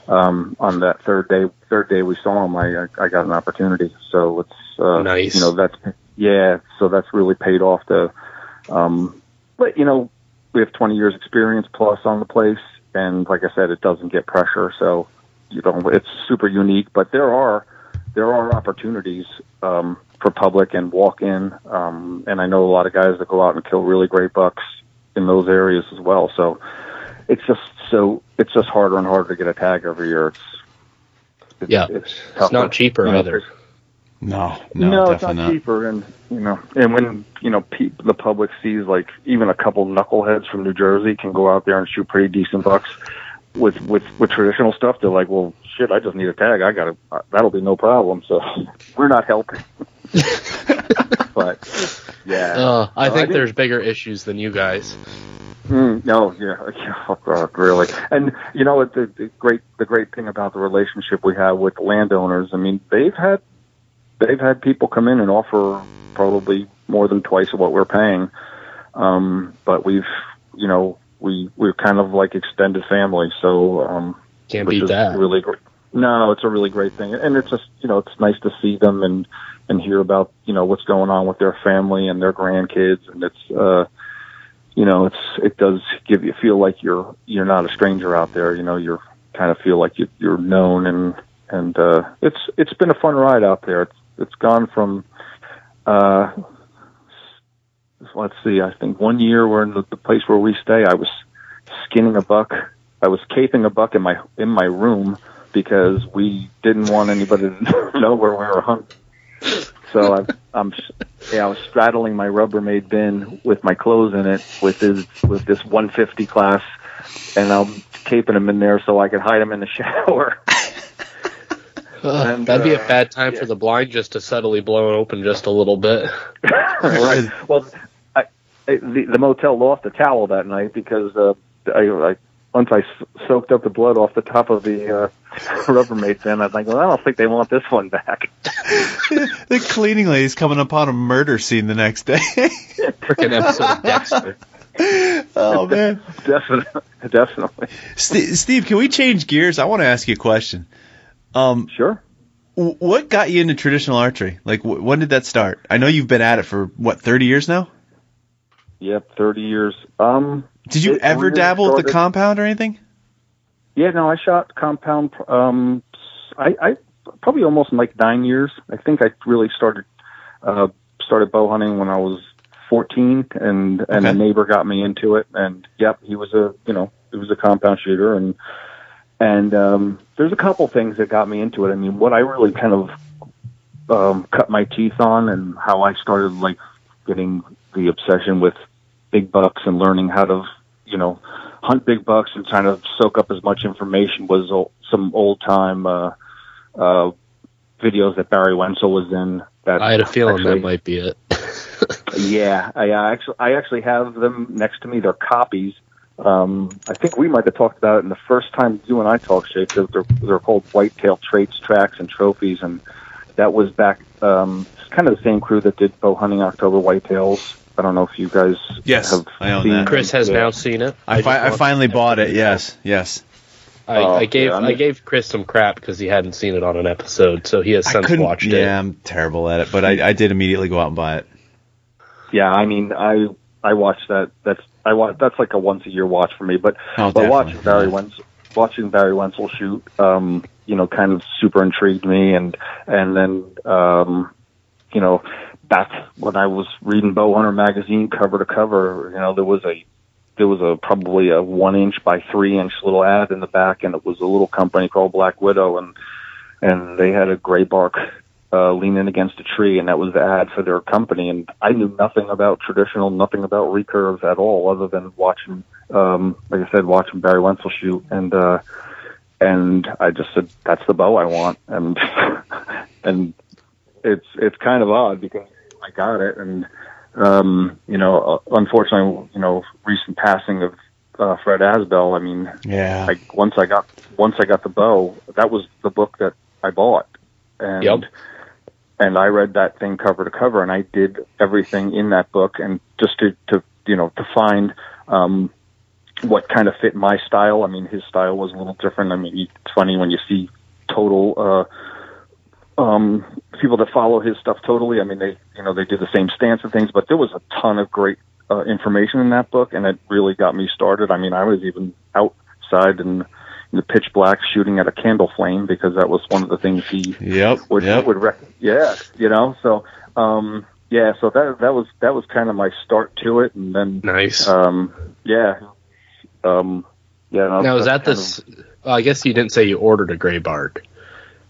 um, on that third day, third day we saw him, I I got an opportunity. So it's uh, Nice. You know that's yeah. So that's really paid off. To um, but you know we have 20 years experience plus on the place, and like I said, it doesn't get pressure. So you know it's super unique. But there are there are opportunities um, for public and walk in, um, and I know a lot of guys that go out and kill really great bucks in those areas as well. So it's just so it's just harder and harder to get a tag every year. It's, it's Yeah. it's, It's not cheaper You know, either. No, No, no, it's not, not. cheaper, and you know, and when you know pe- the public sees like even a couple knuckleheads from New Jersey can go out there and shoot pretty decent bucks with with with traditional stuff, they're like, well, shit, I just need a tag. I got to That'll be no problem. So we're not helping. but yeah, Uh, I No, think didn't- there's bigger issues than you guys. Mm, no, yeah, yeah, oh, really. And you know what? The, the great, the great thing about the relationship we have with landowners. I mean, they've had, they've had people come in and offer probably more than twice of what we're paying. Um, but we've, you know, we we're kind of like extended family. So, um, Can't beat that. really great. No, it's a really great thing, and it's just you know it's nice to see them and and hear about you know what's going on with their family and their grandkids, and it's uh you know it's it does give you feel like you're you're not a stranger out there. You know you're kind of feel like you, you're known and and uh it's it's been a fun ride out there. It's it's gone from uh let's see, I think one year we're in the, the place where we stay. I was skinning a buck. I was caping a buck in my in my room because we didn't want anybody to know where we were hunting. So I, I'm yeah, I was straddling my Rubbermaid bin with my clothes in it with this with this 150 class, and I'm caping him in there so I could hide him in the shower. Ugh, And, that'd be a uh, bad time yeah. for the blind just to subtly blow it open just a little bit. right. Well, I, I, the, the motel lost a towel that night because uh, I, I once I s- soaked up the blood off the top of the uh, Rubbermaid bin. I was like, well, I don't think they want this one back. the cleaning lady's coming upon a murder scene the next day. Freaking episode of Dexter. oh man, definitely, definitely. Steve, Steve, can we change gears? I want to ask you a question. Um, Sure. what got you into traditional archery? Like, wh- when did that start? I know you've been at it for what, 30 years now. Yep, thirty years. Um, Did you It ever dabble with the compound or anything? yeah, no, I shot compound. Um, I, I probably almost like nine years. I think I really started uh, started bow hunting when I was fourteen, and and a neighbor got me into it. And yep, he was a you know he was a compound shooter, and and um, there's a couple things that got me into it. I mean, what I really kind of um, cut my teeth on, and how I started like getting the obsession with big bucks and learning how to you know hunt big bucks and trying to soak up as much information was o- some old time uh, uh, videos that Barry Wensel was in. That I had a feeling actually- that might be it. yeah, I uh, actually I actually have them next to me. They're copies. Um, I think we might have talked about it in the first time you and I talked, Jake. They're, they're, they're called Whitetail Traits, Tracks, and Trophies, and that was back. Um, it's kind of the same crew that did bow hunting October whitetails. I don't know if you guys Yes, have I own seen that. Chris has Yeah. now seen it. I, fi- I want- finally bought it. Yes, yes. I, Oh, I gave yeah, I I, gave Chris some crap because he hadn't seen it on an episode, so he has since couldn't. watched yeah, it. I'm terrible at it, but I, I did immediately go out and buy it. Yeah, I mean, I I watched that. That's I watch. That's like a once a year watch for me. But Oh, but watching. Barry Wensel, watching Barry Wensel shoot, um, you know, kind of super intrigued me, and and then um, you know, back when I was reading Bowhunter magazine cover to cover, you know, there was a there was a probably a one inch by three inch little ad in the back, and it was a little company called Black Widow, and and they had a Graybark uh, leaning against a tree, and that was the ad for their company. And I knew nothing about traditional, nothing about recurves at all, other than watching, um, like I said, watching Barry Wensel shoot, and uh, and I just said, "That's the bow I want," and and it's it's kind of odd because I got it, and um, you know, uh, unfortunately, you know, recent passing of uh, Fred Asbell. I mean, Yeah. I once I got once I got the bow, that was the book that I bought, and Yep. and I read that thing cover to cover, and I did everything in that book, and just to to you know to find um, what kind of fit my style. I mean, his style was a little different. I mean, it's funny when you see total. Uh, um, people that follow his stuff totally. I mean, they, you know, they do the same stance and things, but there was a ton of great uh, information in that book, and it really got me started. I mean, I was even outside in, in the pitch black shooting at a candle flame because that was one of the things he Yep. would yep. would rec- yeah, you know. So, um, yeah, so that that was that was kind of my start to it, and then Nice. um, yeah, um, yeah. no, now is that that's this? Well, I guess you didn't say you ordered a Graybark,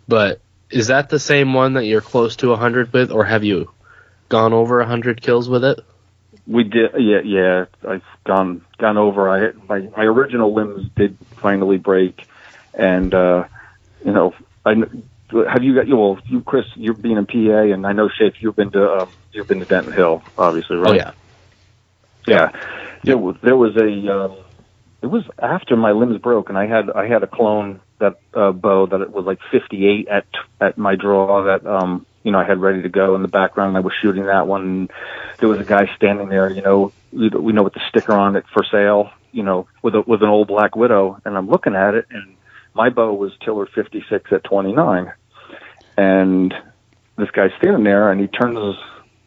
but is that the same one that you're close to hundred with, or have you gone over hundred kills with it? We did, yeah, yeah. I've gone gone over. I my my original limbs did finally break, and uh, you know, I have you got you well, you Chris, you're being in PA, and I know Shafe, you've been to um, you've been to Denton Hill, obviously, right? Oh yeah. yeah. There was there was a um, it was after my limbs broke, and I had I had a clone that uh, bow that it was like 58 at at my draw that um you know I had ready to go in the background. I was shooting that one. There was a guy standing there, you know, we know with the sticker on it for sale, you know, with a with an old black widow, and I'm looking at it, and my bow was Tiller 56 at 29, and this guy's standing there, and he turns.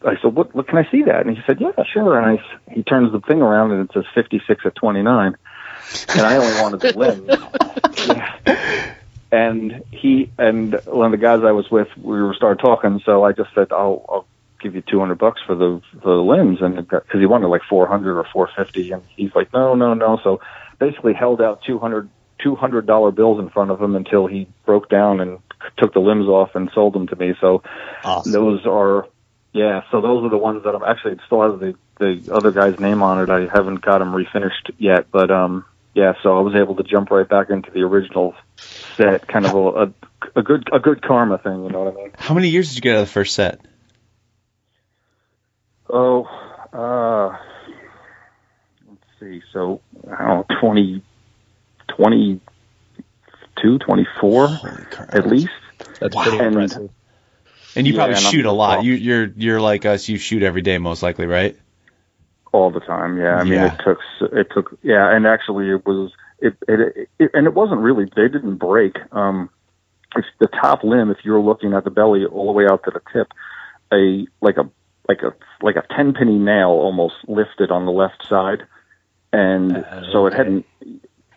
I said, "What? What can I see that?" And he said, "Yeah, sure." And I, he turns the thing around, and it says 56 at 29, and I only wanted the limbs. Yeah. And he and one of the guys I was with, we were started talking. So I just said, "I'll, I'll give you 200 bucks for the the limbs," and because he wanted like 400 or 450, and he's like, "No, no, no." So basically, held out 200 200 dollar bills in front of him until he broke down and took the limbs off and sold them to me. So Awesome. those are, yeah. So those are the ones that I'm actually it still has the the other guy's name on it. I haven't got them refinished yet, but um, yeah. So I was able to jump right back into the original set, kind of a, a, a good a good karma thing. You know what I mean? How many years did you get out of the first set? Oh, uh, let's see. So I don't know, 20, 22, 24 Holy at least. That's Wow. pretty And- impressive. And you Yeah, probably and I'm shoot a lot. off. You, you're you're like us. You shoot every day, most likely, right? All the time. Yeah, I mean Yeah. it took it took yeah, and actually it was it, it, it and it wasn't really they didn't break. Um, it's the top limb. If you're looking at the belly all the way out to the tip, a like a like a like a ten penny nail almost lifted on the left side, and Uh, so it hadn't.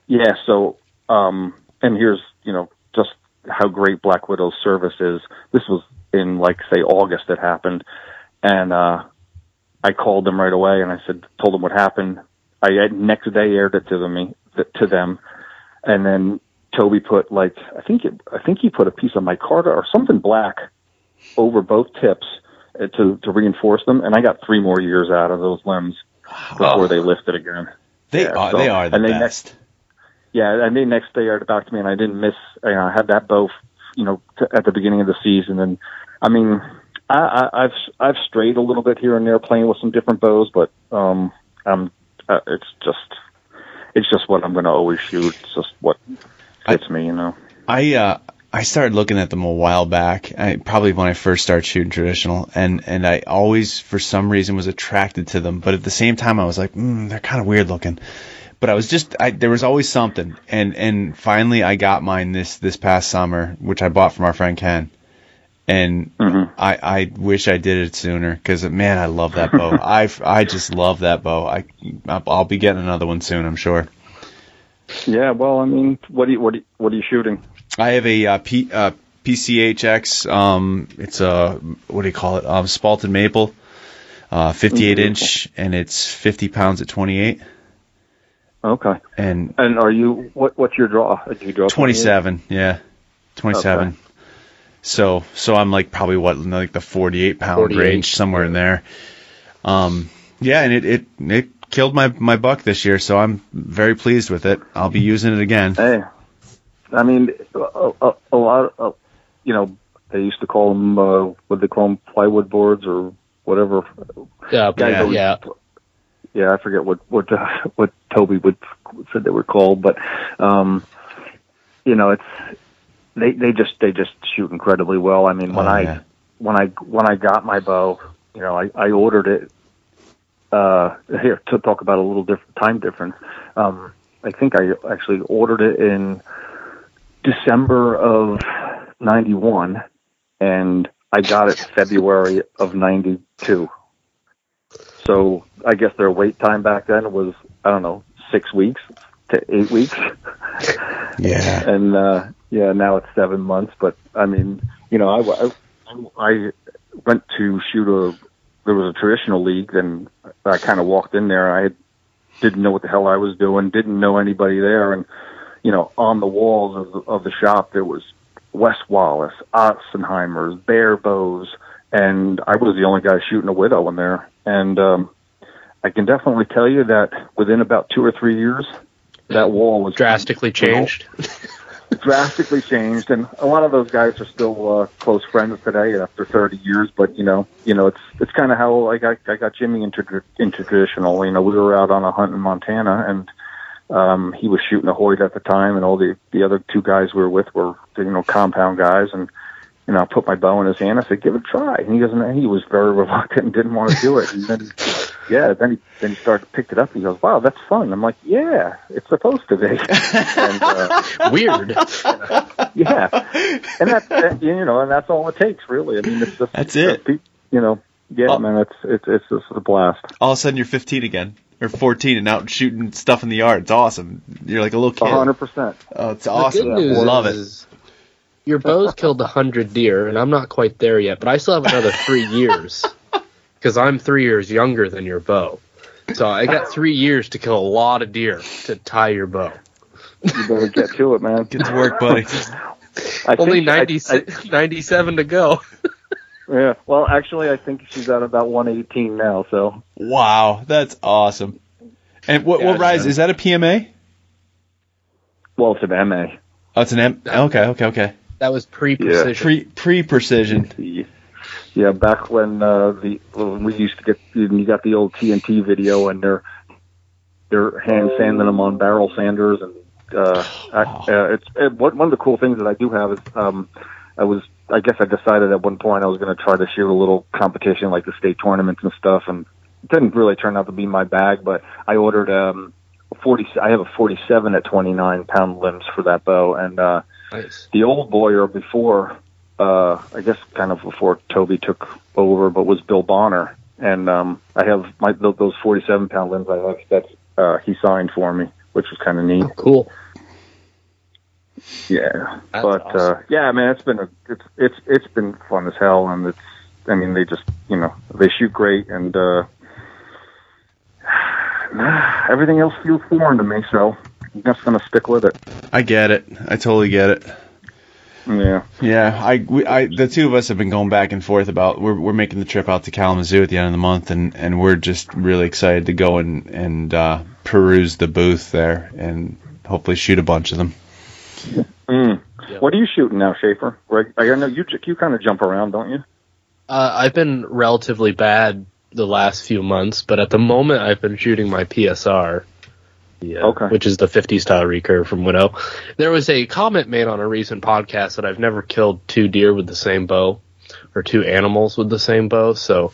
Yeah, so um, and here's you know just how great Black Widow's service is. This was in like say August it happened, and uh I called them right away and I said, told them what happened. I next day aired it to them, to them, and then Toby put like I think it, I think he put a piece of micarta or something black over both tips uh, to to reinforce them, and I got three more years out of those limbs before they lifted again. They Yeah, are so- they are the and they best. Yeah, and then next day aired it back to me, and I didn't miss. You know, I had that bow, you know, t- at the beginning of the season, and I mean, I, I, I've I've strayed a little bit here and there playing with some different bows, but um, um, uh, it's just it's just what I'm going to always shoot. It's just what fits me, you know. I uh I started looking at them a while back. I probably when I first started shooting traditional, and and I always for some reason was attracted to them, but at the same time I was like, mm, they're kind of weird looking. But I was just I there was always something, and and finally I got mine this this past summer, which I bought from our friend Ken, and Mhm. I I wish I did it sooner because man, I love that bow. I I just love that bow. I I'll be getting another one soon, I'm sure. Yeah. Well, I mean, what do you what do you, what are you shooting? I have a uh, P, uh, PCHX. Um, it's a what do you call it? Um, spalted maple, uh, 58 Mhm. inch, and it's 50 pounds at 28, Okay. and And are you what what's your draw? Did you draw 27. Yeah, 27. Okay. So so I'm like probably what like the 48 pound 48. range somewhere in there. Um, yeah, and it it it killed my my buck this year, so I'm very pleased with it. I'll be using it again. Hey, I mean, a, a, a lot of, you know, they used to call them, uh, what they call them, plywood boards or whatever. Yeah, Guys Yeah. always- yeah. Yeah, I forget what what uh, what Toby would said they were called, but um, you know, it's they they just they just shoot incredibly well. I mean, when Oh, I yeah. when I when I got my bow, you know, I I ordered it. Uh, here to talk about a little different time difference. Um, I think I actually ordered it in December of '91, and I got it February of '92. So I guess their wait time back then was I don't know six weeks to eight weeks, Yeah. and uh, yeah, now it's seven months. But I mean, you know, I, I, I went to shoot a there was a traditional league, and I kind of walked in there. I didn't know what the hell I was doing, didn't know anybody there, and you know, on the walls of the, of the shop there was Wes Wallace, Otzenheimers, Bear Bows, and I was the only guy shooting a widow in there. And um, I can definitely tell you that within about two or three years, that wall was Drastically changed. drastically changed, and a lot of those guys are still uh, close friends today after 30 years. But you know, you know, it's it's kind of how I got I got Jimmy into into traditional. You know, we were out on a hunt in Montana, and um, he was shooting a Hoyt at the time, and all the the other two guys we were with were you know compound guys, and you know, I put my bow in his hand. I said, "Give it a try." And he doesn't. He was very reluctant and didn't want to do it. And then, yeah, then he then he started picked it up. And he goes, "Wow, that's fun." I'm like, "Yeah, it's supposed to be." and, uh, Weird. yeah, and that's that, you know, and that's all it takes, really. I mean, it's just That's it. You know, yeah, Oh. man, it's it's it's just a blast. All of a sudden you're 15 again. Or 14 and out shooting stuff in the yard. It's awesome. You're like a little kid. hundred percent. Oh, it's The awesome. good news Love it. is your bow's killed a hundred deer, and I'm not quite there yet, but I still have another three years because I'm three years younger than your bow. So I got three years to kill a lot of deer to tie your bow. You better get to it, man. Get to work, buddy. I Only think I- 96 97 to go. Yeah. Well, actually, I think she's at about one eighteen now. So wow, that's awesome. And what, Yeah, what rise? Is that a PMA? well, it's an MA. Oh, it's an M. Okay, okay, okay. That was pre precision. Pre pre precision. Yeah, back when uh, the when we used to get you got the old TNT video and they're they're hand sanding them on barrel sanders and uh, I, uh, it's it, one one of the cool things that I do have is um, I was I guess I decided at one point I was going to try to shoot a little competition like the state tournaments and stuff and it didn't really turn out to be my bag but I ordered um, a 40 I have a 47 at 29 pound limbs for that bow and uh, Nice. the old bowyer before, uh, I guess kind of before Toby took over, but was Bill Bonner. And, um, I have my, those 47 pound limbs I have that, uh, he signed for me, which was kind of neat. Cool. Yeah. That's but, uh, awesome. yeah, man, it's been a, it's, it's, it's been fun as hell. And it's, I mean, they just, you know, they shoot great and, uh, everything else feels foreign to me. So I'm just going to stick with it. I get it. I totally get it. Yeah. Yeah, I, we, I, the two of us have been going back and forth about we're we're making the trip out to Kalamazoo at the end of the month, and and we're just really excited to go and and uh, peruse the booth there and hopefully shoot a bunch of them. Mm. Yeah. What are you shooting now, Schaefer? Greg, I know you you kind of jump around, don't you? Uh, I've been relatively bad the last few months, but at the moment I've been shooting my PSR. Yeah, Okay. which is the 50 style recurve from Widow. There was a comment made on a recent podcast that I've never killed two deer with the same bow or two animals with the same bow. So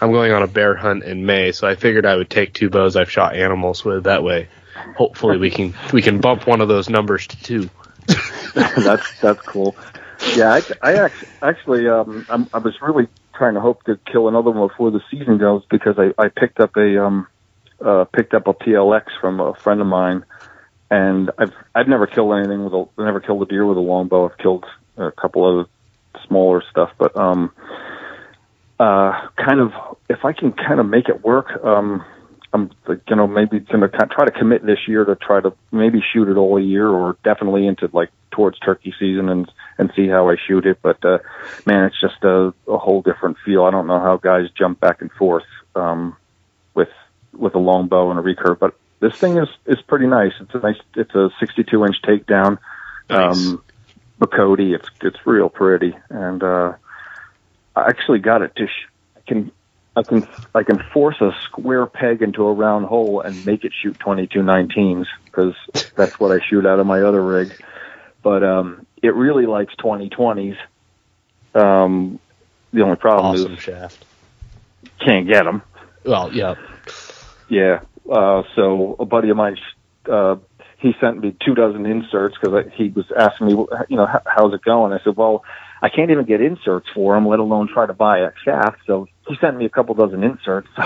I'm going on a bear hunt in May. So I figured I would take two bows I've shot animals with. That way, hopefully we can we can bump one of those numbers to two. that's that's cool. yeah, I, I actually, actually um, I'm, I was really trying to hope to kill another one before the season goes because I, I picked up a um, uh, picked up a PLX from a friend of mine, and I've I've never killed anything with a never killed a deer with a longbow. I've killed a couple of smaller stuff, but um, uh, kind of if I can kind of make it work, um, I'm you know maybe gonna try to commit this year to try to maybe shoot it all year or definitely into like towards turkey season and and see how I shoot it. But uh, man, it's just a, a whole different feel. I don't know how guys jump back and forth um, with a long bow and a recurve, but this thing is is pretty nice. It's a nice. It's a 62 inch takedown. Nice. Um, Bocote. It's it's real pretty, and uh, I actually got it to. Sh- I can I can I can force a square peg into a round hole and make it shoot 22 19s because that's what I shoot out of my other rig. But um, it really likes 2020s. Um, the only problem Awesome is shaft. can't get them. Well, yeah. Yeah. Uh, so a buddy of mine, uh, he sent me two dozen inserts because he was asking me, you know, how's it going? I said, well, I can't even get inserts for them, let alone try to buy a shaft. So he sent me a couple dozen inserts.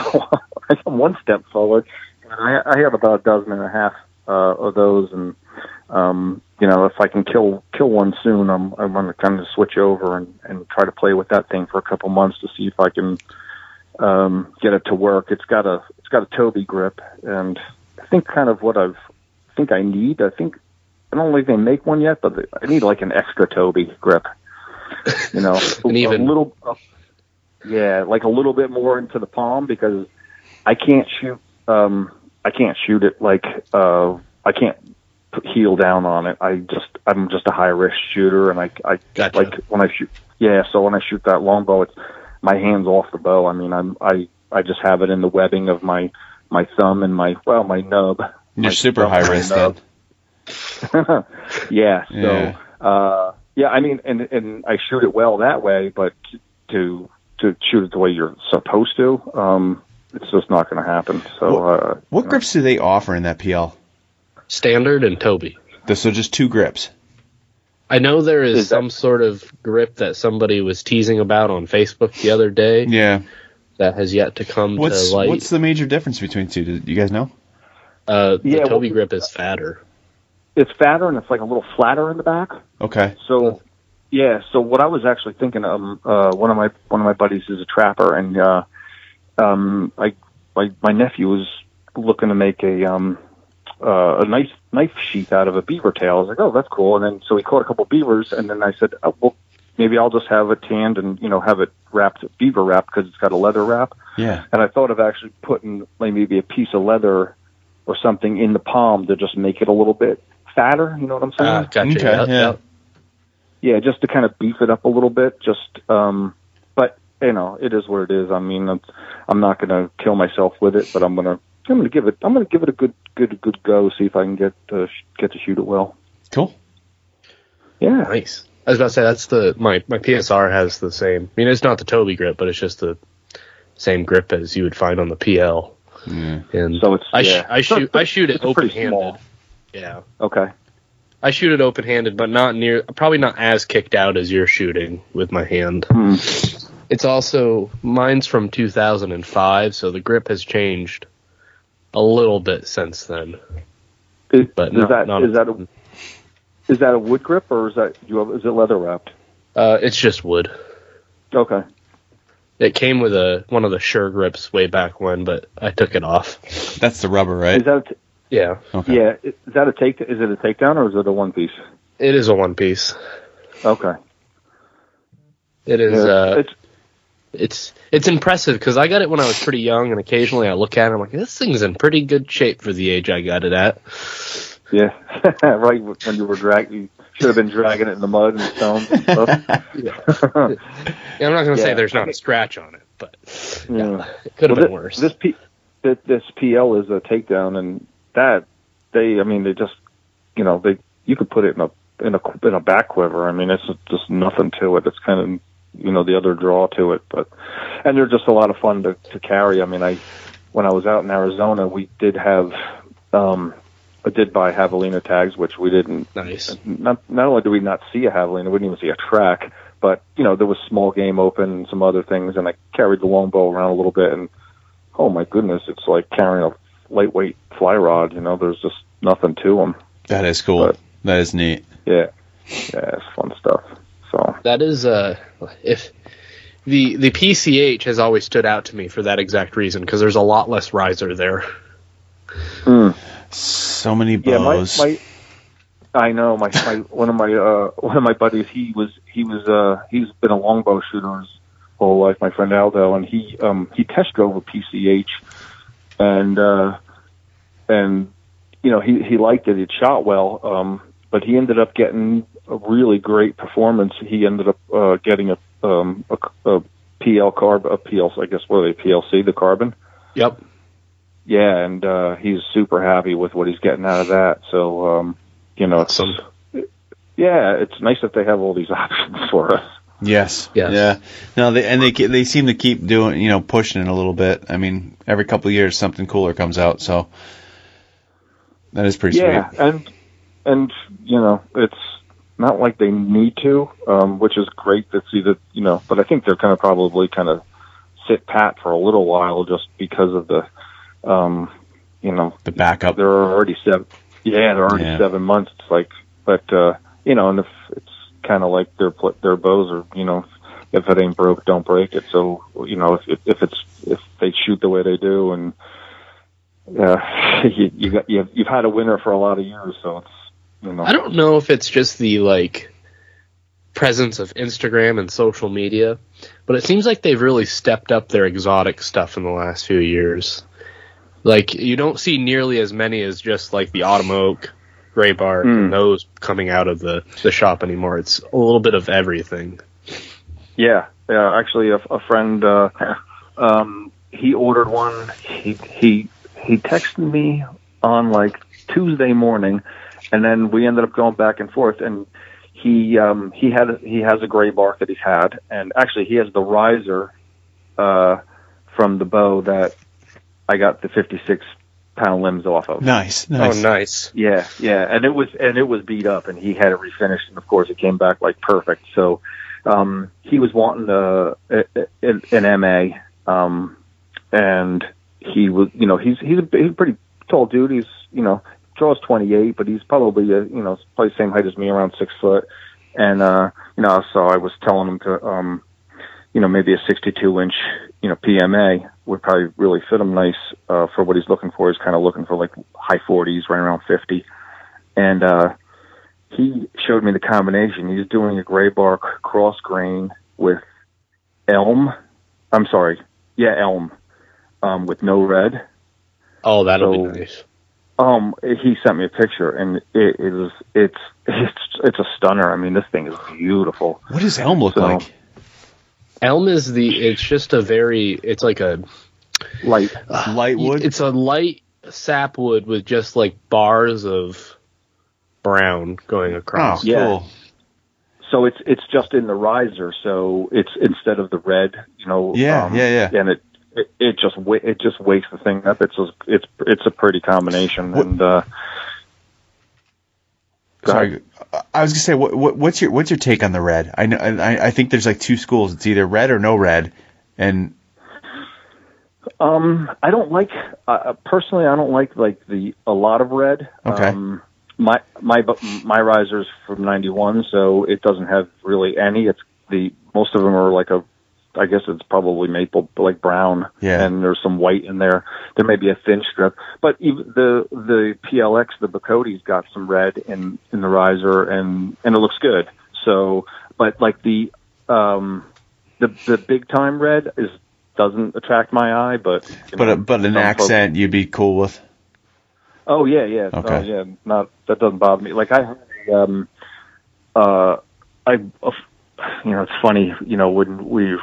So I'm one step forward. I, I have about a dozen and a half uh, of those, and um, you know, if I can kill kill one soon, I'm I'm going to kind of switch over and and try to play with that thing for a couple months to see if I can um, get it to work. It's got a it's got a Toby grip, and I think kind of what I've I think I need. I think I don't think they make one yet, but I need like an extra Toby grip. You know, An a even- little, uh, yeah, like a little bit more into the palm because I can't shoot. Um, I can't shoot it like uh, I can't put heel down on it. I just I'm just a high wrist shooter, and I I Gotcha. like when I shoot. Yeah, so when I shoot that longbow, it's my hands off the bow. I mean, I'm I I just have it in the webbing of my my thumb and my well my nub. You're My super high wrist then. yeah. So, Yeah. uh, yeah, I mean, and and I shoot it well that way, but to to shoot it the way you're supposed to, um, it's just not going to happen. So, uh, What grips do they offer in that PL? Standard and Toby. So just two grips. I know there is, Is that- some sort of grip that somebody was teasing about on Facebook the other day Yeah. That has yet to come What's to light. what's the major difference between the two? Do you guys know? uh, the Yeah, Toby well- grip is fatter. it's fatter and it's like a little flatter in the back. Okay. So, yeah. So what I was actually thinking, um, uh, one of my one of my buddies is a trapper, and uh, um, I my my nephew was looking to make a um uh, a knife knife sheath out of a beaver tail. I was like, oh, that's cool. And then so he caught a couple beavers, and then I said, oh, well, maybe I'll just have it tanned and you know have it wrapped beaver wrap because it's got a leather wrap. Yeah. And I thought of actually putting like maybe a piece of leather or something in the palm to just make it a little bit fatter. You know what I'm saying? Ah, gotcha. Okay, yeah, yeah. yeah. yeah, just to kind of beef it up a little bit. Just, um, but you know, it is what it is. I mean, I'm, I'm not going to kill myself with it, but I'm going to, I'm going to give it, I'm going to give it a good, good, good go. See if I can get to sh- get to shoot it well. Cool. Yeah, Nice. I was about to say that's the my my PSR has the same. I mean, it's not the Toby grip, but it's just the same grip as you would find on the PL. Yeah. And So it's- I, sh- yeah. I shoot I shoot it open handed. Yeah, okay. I shoot it open handed, but not near. Probably not as kicked out as you're shooting with my hand. Hmm. It's also mine's from 2005, so the grip has changed a little bit since then. Is, But is not, that not is that a, is that a wood grip or is that you have, is it leather wrapped? uh, it's just wood. Okay. It came with a one of the Sure grips way back when, but I took it off. That's the rubber, right? Is that a t- Yeah, okay. yeah? Is that a take? Is it a takedown or is it a one piece? it is a one piece. Okay. It is. Yeah, uh, it's it's it's impressive because I got it when I was pretty young, and occasionally I look at it, I'm like, this thing's in pretty good shape for the age I got it at. Yeah. right when you were dragging, you should have been dragging it in the mud and stones and stuff. Yeah, I'm not gonna say there's not a scratch on it, but Yeah. it could have Well, been thi- worse. This P, thi- this PL is a takedown, and that they, I mean, they just, you know, they you could put it in a in a in a back quiver. I mean, it's just nothing to it. It's kind of you know the other draw to it, but and they're just a lot of fun to to carry. I mean, I when I was out in Arizona, we did have um, I did buy javelina tags, which we didn't. Nice. Not not only did we not see a javelina, we didn't even see a track, but you know there was small game open and some other things, and I carried the longbow around a little bit, and oh my goodness, it's like carrying a lightweight fly rod. You know, there's just nothing to them. That is cool. But- that is neat. Yeah, yeah, it's fun stuff. So That is uh if the the PCH has always stood out to me for that exact reason because there's a lot less riser there. mm. So many bows. yeah, my, my I know my, my one of my uh one of my buddies he was he was uh he's been a longbow shooter his whole life my friend Aldo and he um he test drove a PCH and uh and you know he he liked it it shot well um but he ended up getting a really great performance he ended up uh getting a um a, a PL carb a PL I guess what are they PLC the carbon Yep. Yeah, and uh, he's super happy with what he's getting out of that. So, um, you know, it's, Awesome. yeah, it's nice that they have all these options for us. yes. Yes. Yeah. No, they and they ke- they seem to keep doing you know pushing it a little bit. I mean, every couple of years something cooler comes out, so that is pretty yeah, sweet. Yeah, and and you know, it's not like they need to, um, which is great to see that you know. But I think they're kind of probably kind of sit pat for a little while just because of the, um, you know, The backup. they're already seven. Yeah, they're already Yeah. seven months. It's like, but uh, you know, and if it's kind of like their pl- their bows are, you know, if it ain't broke, don't break it. So you know, if if, if it's if they shoot the way they do, and uh, you you got you've, you've had a winner for a lot of years, so it's you know, I don't know if it's just the like presence of Instagram and social media, but it seems like they've really stepped up their exotic stuff in the last few years. Like you don't see nearly as many as just like the autumn oak, Graybark, Mm. and those coming out of the the shop anymore. It's a little bit of everything. Yeah, yeah. Actually, a, a friend, uh, um, he ordered one. He he he texted me on like Tuesday morning, and then we ended up going back and forth. And he um, he had he has a Graybark that he's had, and actually he has the riser uh, from the bow that I got the 56 pound limbs off of. Nice. Nice. Oh, nice. Yeah, yeah, and it was and it was beat up, and he had it refinished, and of course it came back like perfect. So um, he was wanting a, a, an MA, um, and he was, you know, he's he's a, he's a pretty tall dude. He's you know draws 28, but he's probably a, you know probably the same height as me, around six foot. And uh, you know, so I was telling him to, um, you know, maybe a 62 inch, you know, PMA would probably really fit him nice uh, for what he's looking for. He's kind of looking for like high 40s, right around 50. And uh, he showed me the combination. He's doing a Graybark cross grain with elm. I'm sorry, yeah, elm, um, with no red. Oh, that'll So- be nice. Um, he sent me a picture, and it is it's it's it's a stunner. I mean, this thing is beautiful. What does elm look So- like? Elm is the. It's just a very. It's like a. Light, Light wood. It's a light sapwood with just like bars of brown going oh, across. Yeah. cool. so it's it's just in the riser. So it's instead of the red, you know. Yeah, um, yeah, yeah. And it it, it just wa- it just wakes the thing up. It's just, it's it's a pretty combination, What- and uh, Go Sorry, I was gonna say, what, what, what's your what's your take on the red? I know, I, I think there's like two schools. It's either red or no red, and Um, I don't like uh, personally. I don't like like the a lot of red. Okay. Um, my my bu- my riser's from '91, so it doesn't have really any. It's the most of them are like a. I guess it's probably maple, like brown, Yeah. and there's some white in there. There may be a thin strip, but even the the PLX, the Bocote's got some red in in the riser, and and it looks good. So, but like the um the the big time red is doesn't attract my eye, but but know, but an some folks- accent you'd be cool with. Oh yeah, yeah, Okay. yeah. Not that doesn't bother me. Like I, um, uh, I, uh, you know, it's funny. You know, when we've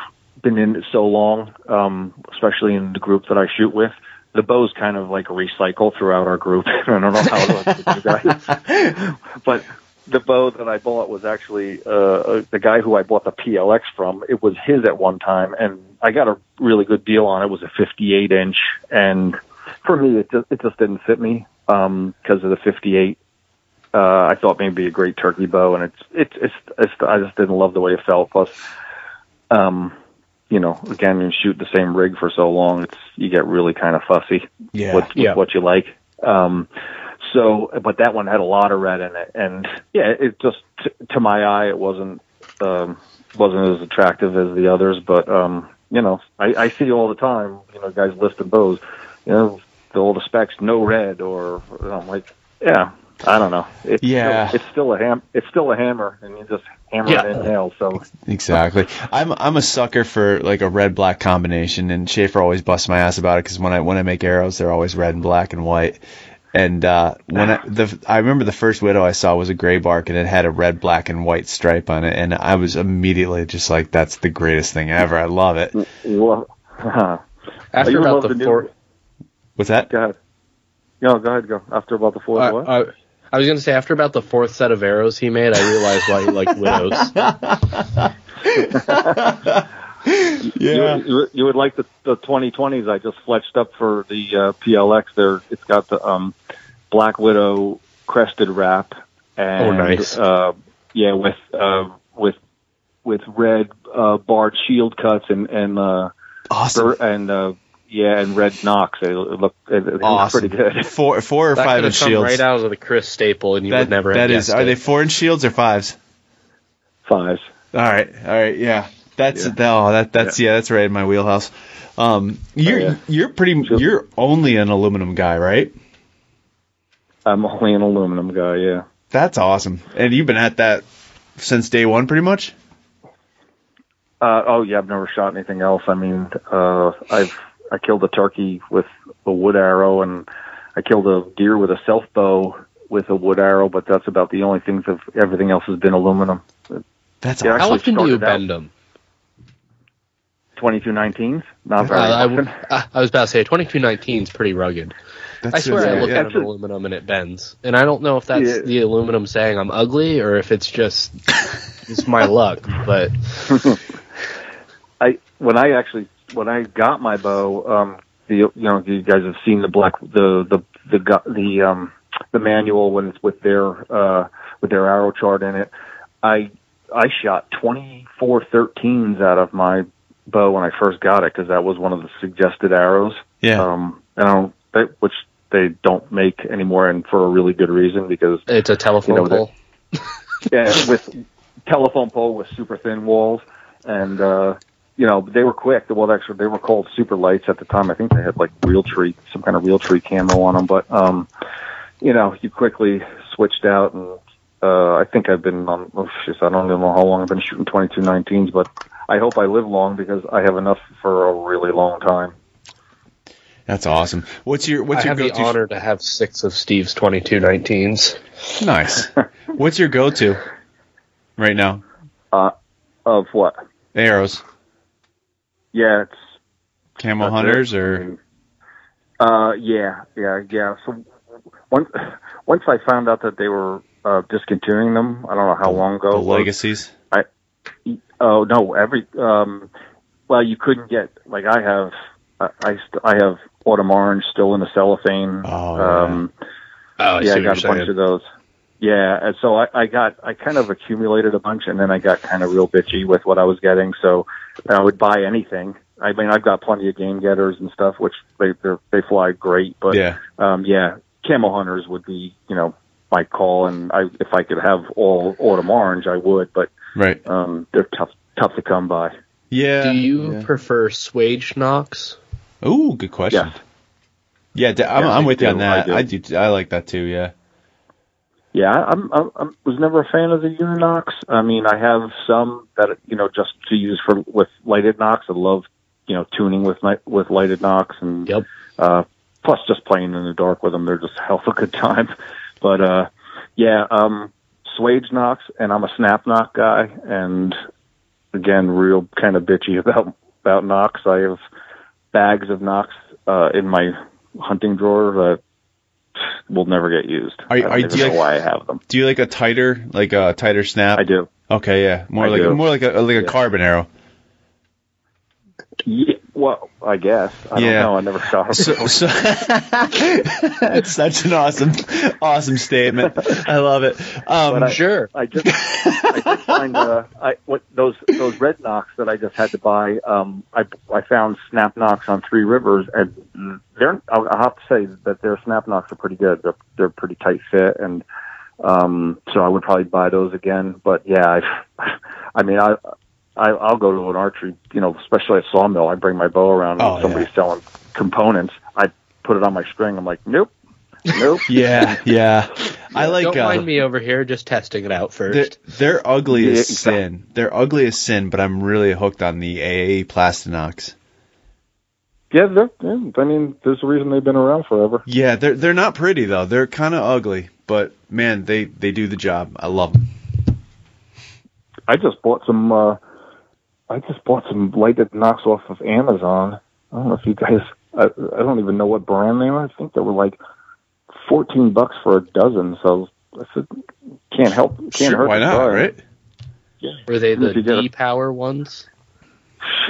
been in it so long, um, especially in the group that I shoot with, the bows kind of like recycle throughout our group. I don't know how it was with you guys, but the bow that I bought was actually uh, uh, the guy who I bought the PLX from. It was his at one time, and I got a really good deal on it. It was a 58 inch, and for me, it just it just didn't fit me. um, because of the 58. Uh, I thought maybe a great turkey bow, and it's it's it's, it's I just didn't love the way it felt. Plus, um, you know, again, you shoot the same rig for so long, it's you get really kind of fussy Yeah. with, with Yeah. what you like. Um, so, but that one had a lot of red in it, and yeah, it just t- to my eye, it wasn't um, wasn't as attractive as the others. But um, you know, I, I see all the time, you know, guys listing bows, you know, the, all the specs, no red, or and I'm like, yeah, I don't know. It's Yeah. still, it's still a ham, it's still a hammer, and you just hammer Yeah. it in nails. So Exactly. I'm I'm a sucker for like a red black combination, and Schaefer always busts my ass about it because when I when I make arrows, they're always red and black and white. And uh, when I, the I remember the first widow I saw was a Graybark, and it had a red, black, and white stripe on it, and I was immediately just like, "That's the greatest thing ever! I love it." well, After about the, the fourth, What's that? go ahead. No, go ahead. Go after about the fourth. I, what? I, I was gonna say after about the fourth set of arrows he made, I realized why he liked widows. Yeah. You, you, you would like the, the 2020s I just fletched up for the uh, PLX. There, it's got the um, Black Widow crested wrap, and Oh, nice. uh, yeah, with uh, with with red uh, barred shield cuts and and uh, Awesome. bur- and uh, yeah, and red nocks. It, it looked it, it Awesome. pretty good. Four four or That five could have inch come shields. right out of the Chris staple, and you that would never that have is. Are it. they four inch shields or fives? Fives. All right, all right, yeah. That's Yeah. oh, that that's yeah. that's right in my wheelhouse. Um, you're yeah. you're pretty Just- you're only an aluminum guy, right? I'm only an aluminum guy. Yeah. That's awesome. And you've been at that since day one, pretty much. Uh, oh yeah, I've never shot anything else. I mean, uh, I've I killed a turkey with a wood arrow, and I killed a deer with a self bow with a wood arrow. But that's about the only things. Of everything else has been aluminum. That's Yeah. How often do you bend them? Twenty two nineteens, not very I, often. w- I I was about to say 2219 is pretty rugged. I That's swear I look yeah. at an aluminum and it bends, and I don't know if that's Yeah. the aluminum saying I'm ugly or if it's just it's my luck. But I when I actually when I got my bow, um, the you know you guys have seen the black the the the the um the manual when it's with their uh with their arrow chart in it. I I shot twenty four thirteens out of my bow when I first got it because that was one of the suggested arrows. Yeah. Um, and I don't they, which they don't make anymore, and for a really good reason because it's a telephone You know, pole. yeah, with telephone pole with super thin walls, and uh, you know they were quick. Well, actually, they were called super lights at the time. I think they had like Realtree, some kind of Realtree camo on them. But um, you know, you quickly switched out, and uh, I think I've been on. Oh, shit, I don't even know how long I've been shooting 2219s, but I hope I live long because I have enough for a really long time. That's awesome. What's your what's I your have the go-to? honor to have six of Steve's 2219s. Nice. what's your go-to right now? Of what? Arrows, Yeah, it's That's hunters, it. or Uh, yeah, yeah, yeah. So once once I found out that they were uh, discontinuing them, I don't know how long ago. the legacies? Oh no, every um, well, you couldn't get like I have. I I, st- I have autumn orange still in the cellophane. Oh, yeah. um, Oh, I yeah, I got a bunch saying. of those. Yeah, and so I, I got I kind of accumulated a bunch, and then I got kind of real bitchy with what I was getting. So I would buy anything. I mean, I've got plenty of game getters and stuff, which they they're, they fly great. But Yeah. um, yeah, camo hunters would be you know my call, and I if I could have all autumn orange, I would. But Right. um, they're tough tough to come by. Yeah. Do you Yeah. prefer swage nocks? Ooh, good question. Yes. Yeah, d- I'm, Yeah, I'm I with you on that. I I do. do. I like that too. Yeah. Yeah, I'm, I'm, I'm was never a fan of the Uninox. I mean, I have some that you know just to use for with lighted nocks. I love you know tuning with night with lighted nocks and Yep. uh, plus just playing in the dark with them. They're just a hell of a good time. But uh, yeah, um, Swage nocks, and I'm a snap nock guy, and again, real kind of bitchy about about nocks. I have bags of nocks uh, in my hunting drawer that will never get used. Are I don't are do you know like- why I have them. Do you like a tighter, like a tighter snap? I do. Okay, yeah, more I like do. more like a like a Yeah. carbon arrow. Yeah, Well, I guess. I Yeah. don't know. I never shot her. So, so that's such an awesome, awesome statement. I love it. Um, I- Sure. I just I did find uh, I what those those red nocks that I just had to buy. Um, I I found snap nocks on Three Rivers, and they're I'll, I'll have to say that their snap nocks are pretty good. They're they're pretty tight fit, and um, so I would probably buy those again. But yeah, I I mean I. I, I'll go to an archery, you know, especially at Sawmill. I bring my bow around and Oh, somebody's yeah. selling components. I put it on my string. I'm like, nope, nope. yeah, yeah. I like. Don't uh, mind me over here just testing it out They're, first. they're ugly Yeah, as exactly. sin. They're ugly as sin, but I'm really hooked on the AA Plastinox. Yeah, they're, yeah, I mean, there's a reason they've been around forever. Yeah, they're they're not pretty though. They're kind of ugly, but man, they they do the job. I love them. I just bought some. uh I just bought some lighted nocks off of Amazon. I don't know if you guys. I, I don't even know what brand they are. I think they were like fourteen bucks for a dozen. So I said, can't help. Can't Sure, hurt. why to not, try. right? Yeah. Were they the If you get a- D power ones?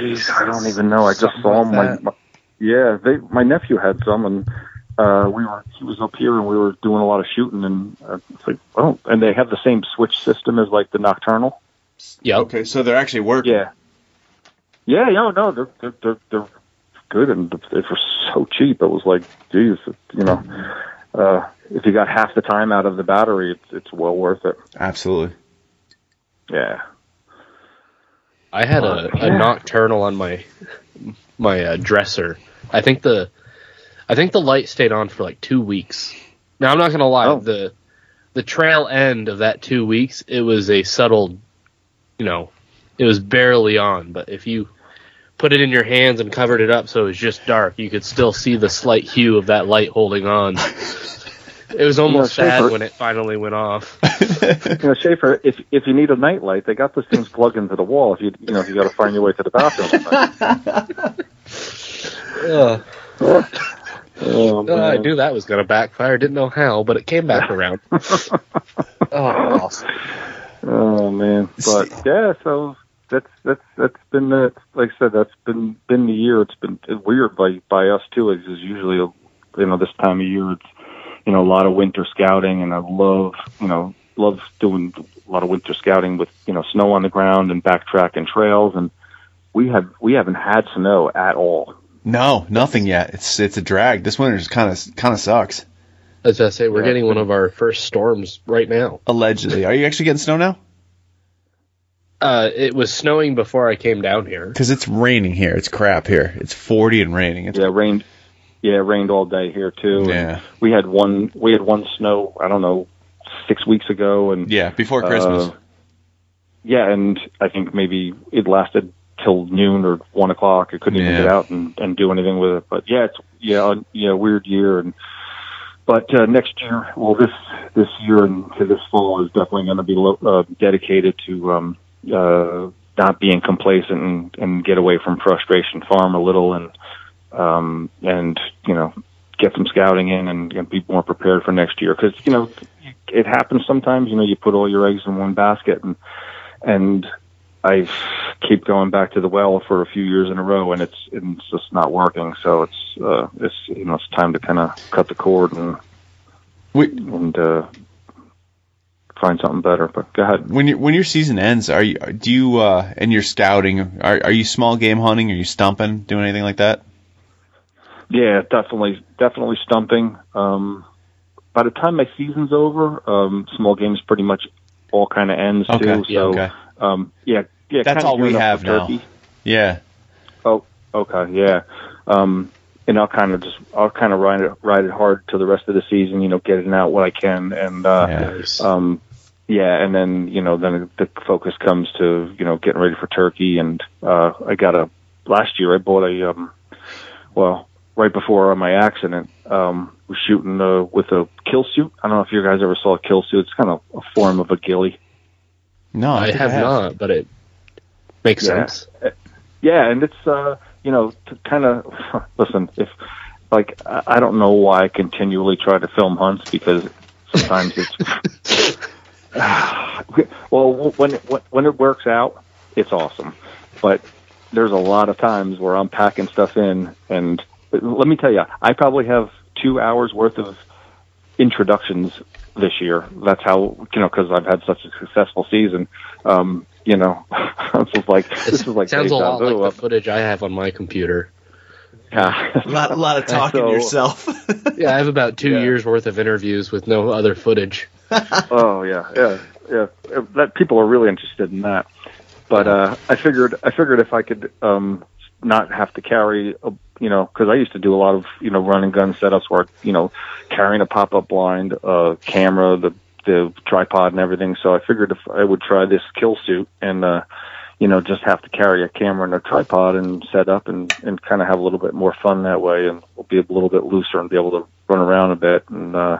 Jeez, I don't even know. I just Something saw like them. My, my, yeah, they. My nephew had some, and uh we were. He was up here, and we were doing a lot of shooting, and uh, it's like, oh, and they have the same switch system as like the Nockturnal. Yeah. Okay, so they're actually working. Yeah. Yeah, no, no, they're they're they're, they're good and they were so cheap. It was like, geez, you know, uh, if you got half the time out of the battery, it's it's well worth it. Absolutely. Yeah. I had a, a Yeah. Nockturnal on my my uh, dresser. I think the I think the light stayed on for like two weeks. Now I'm not gonna lie, Oh. the the trail end of that two weeks, it was a subtle, you know, it was barely on. But if you put it in your hands and covered it up so it was just dark, you could still see the slight hue of that light holding on. It was almost Yeah, sad safer. when it finally went off. You know, Schaefer, if if you need a night light, they got those things plugged into the wall. If you you know if you got to find your way to the bathroom. At night. Ugh. Oh, Uh, I knew that was going to backfire. Didn't know how, but it came back around. oh, awesome. Oh man, but yeah, so that's that's that's been the like I said, that's been been the year. It's been weird by by us too. It's usually you know this time of year. It's you know a lot of winter scouting, and I love you know love doing a lot of winter scouting with you know snow on the ground and backtracking trails. And we have we haven't had snow at all. No, nothing yet. It's it's a drag. This winter just kind of kind of sucks. As I say, we're Yeah. getting one of our first storms right now. Allegedly, are you actually getting snow now? Uh, it was snowing before I came down here. Because it's raining here. It's crap here. It's 40 and raining. It's, Yeah, rained. Yeah, it rained all day here too. and Yeah. we had one. We had one snow. I don't know, six weeks ago, and yeah, before Christmas. Uh, yeah, and I think maybe it lasted till noon or one o'clock. I couldn't even Yeah. get out and, and do anything with it. But yeah, it's yeah, un- yeah, weird year. And but uh, next year, well, this this year and to this fall is definitely going to be lo- uh, dedicated to um, uh, not being complacent and, and get away from frustration, farm a little, and um, and you know get some scouting in and, and be more prepared for next year because you know it happens sometimes. You know, you put all your eggs in one basket and and I keep going back to the well for a few years in a row, and it's it's just not working. So it's uh, it's you know it's time to kind of cut the cord and We, and uh, find something better. But go ahead. when your when your season ends, are you do you uh and you're scouting? Are are you small game hunting? Are you stumping? Doing anything like that? Yeah, definitely definitely stumping. Um, by the time my season's over, um, small games pretty much all kind of ends Okay, too. yeah, So okay. um, yeah, yeah. That's all we have now. turkey. Yeah. Okay, yeah. Um, and I'll kind of just I'll kind of ride it ride it hard till the rest of the season. You know, getting out what I can, and uh. Nice. um, yeah, and then you know then the focus comes to you know getting ready for turkey, and uh, I got a last year I bought a um, well right before my accident um, was shooting uh, with a kill suit. I don't know if you guys ever saw a kill suit. It's kind of a form of a ghillie. No, I, I think have not, but it makes Yeah. sense. Yeah, and it's uh, you know, to kind of listen. If like, I I don't know why I continually try to film hunts because sometimes it's well, when when when it works out, it's awesome. But there's a lot of times where I'm packing stuff in, and let me tell you, I probably have two hours worth of introductions this year. That's how you know because I've had such a successful season. Um, you know, this is like this is like Sounds a lot deja vu. like the footage I have on my computer. Yeah. A lot, a lot of talking So- yourself. Yeah, I have about two Yeah. years worth of interviews with no other footage. oh yeah, yeah, yeah. That people are really interested in that. But uh, I figured I figured if I could um, not have to carry, a, you know, because I used to do a lot of you know run and gun setups where you know carrying a pop up blind, uh, camera, the the tripod and everything. So I figured if I would try this kill suit and uh, you know just have to carry a camera and a tripod and set up and and kind of have a little bit more fun that way, and we'll be a little bit looser and be able to run around a bit and. uh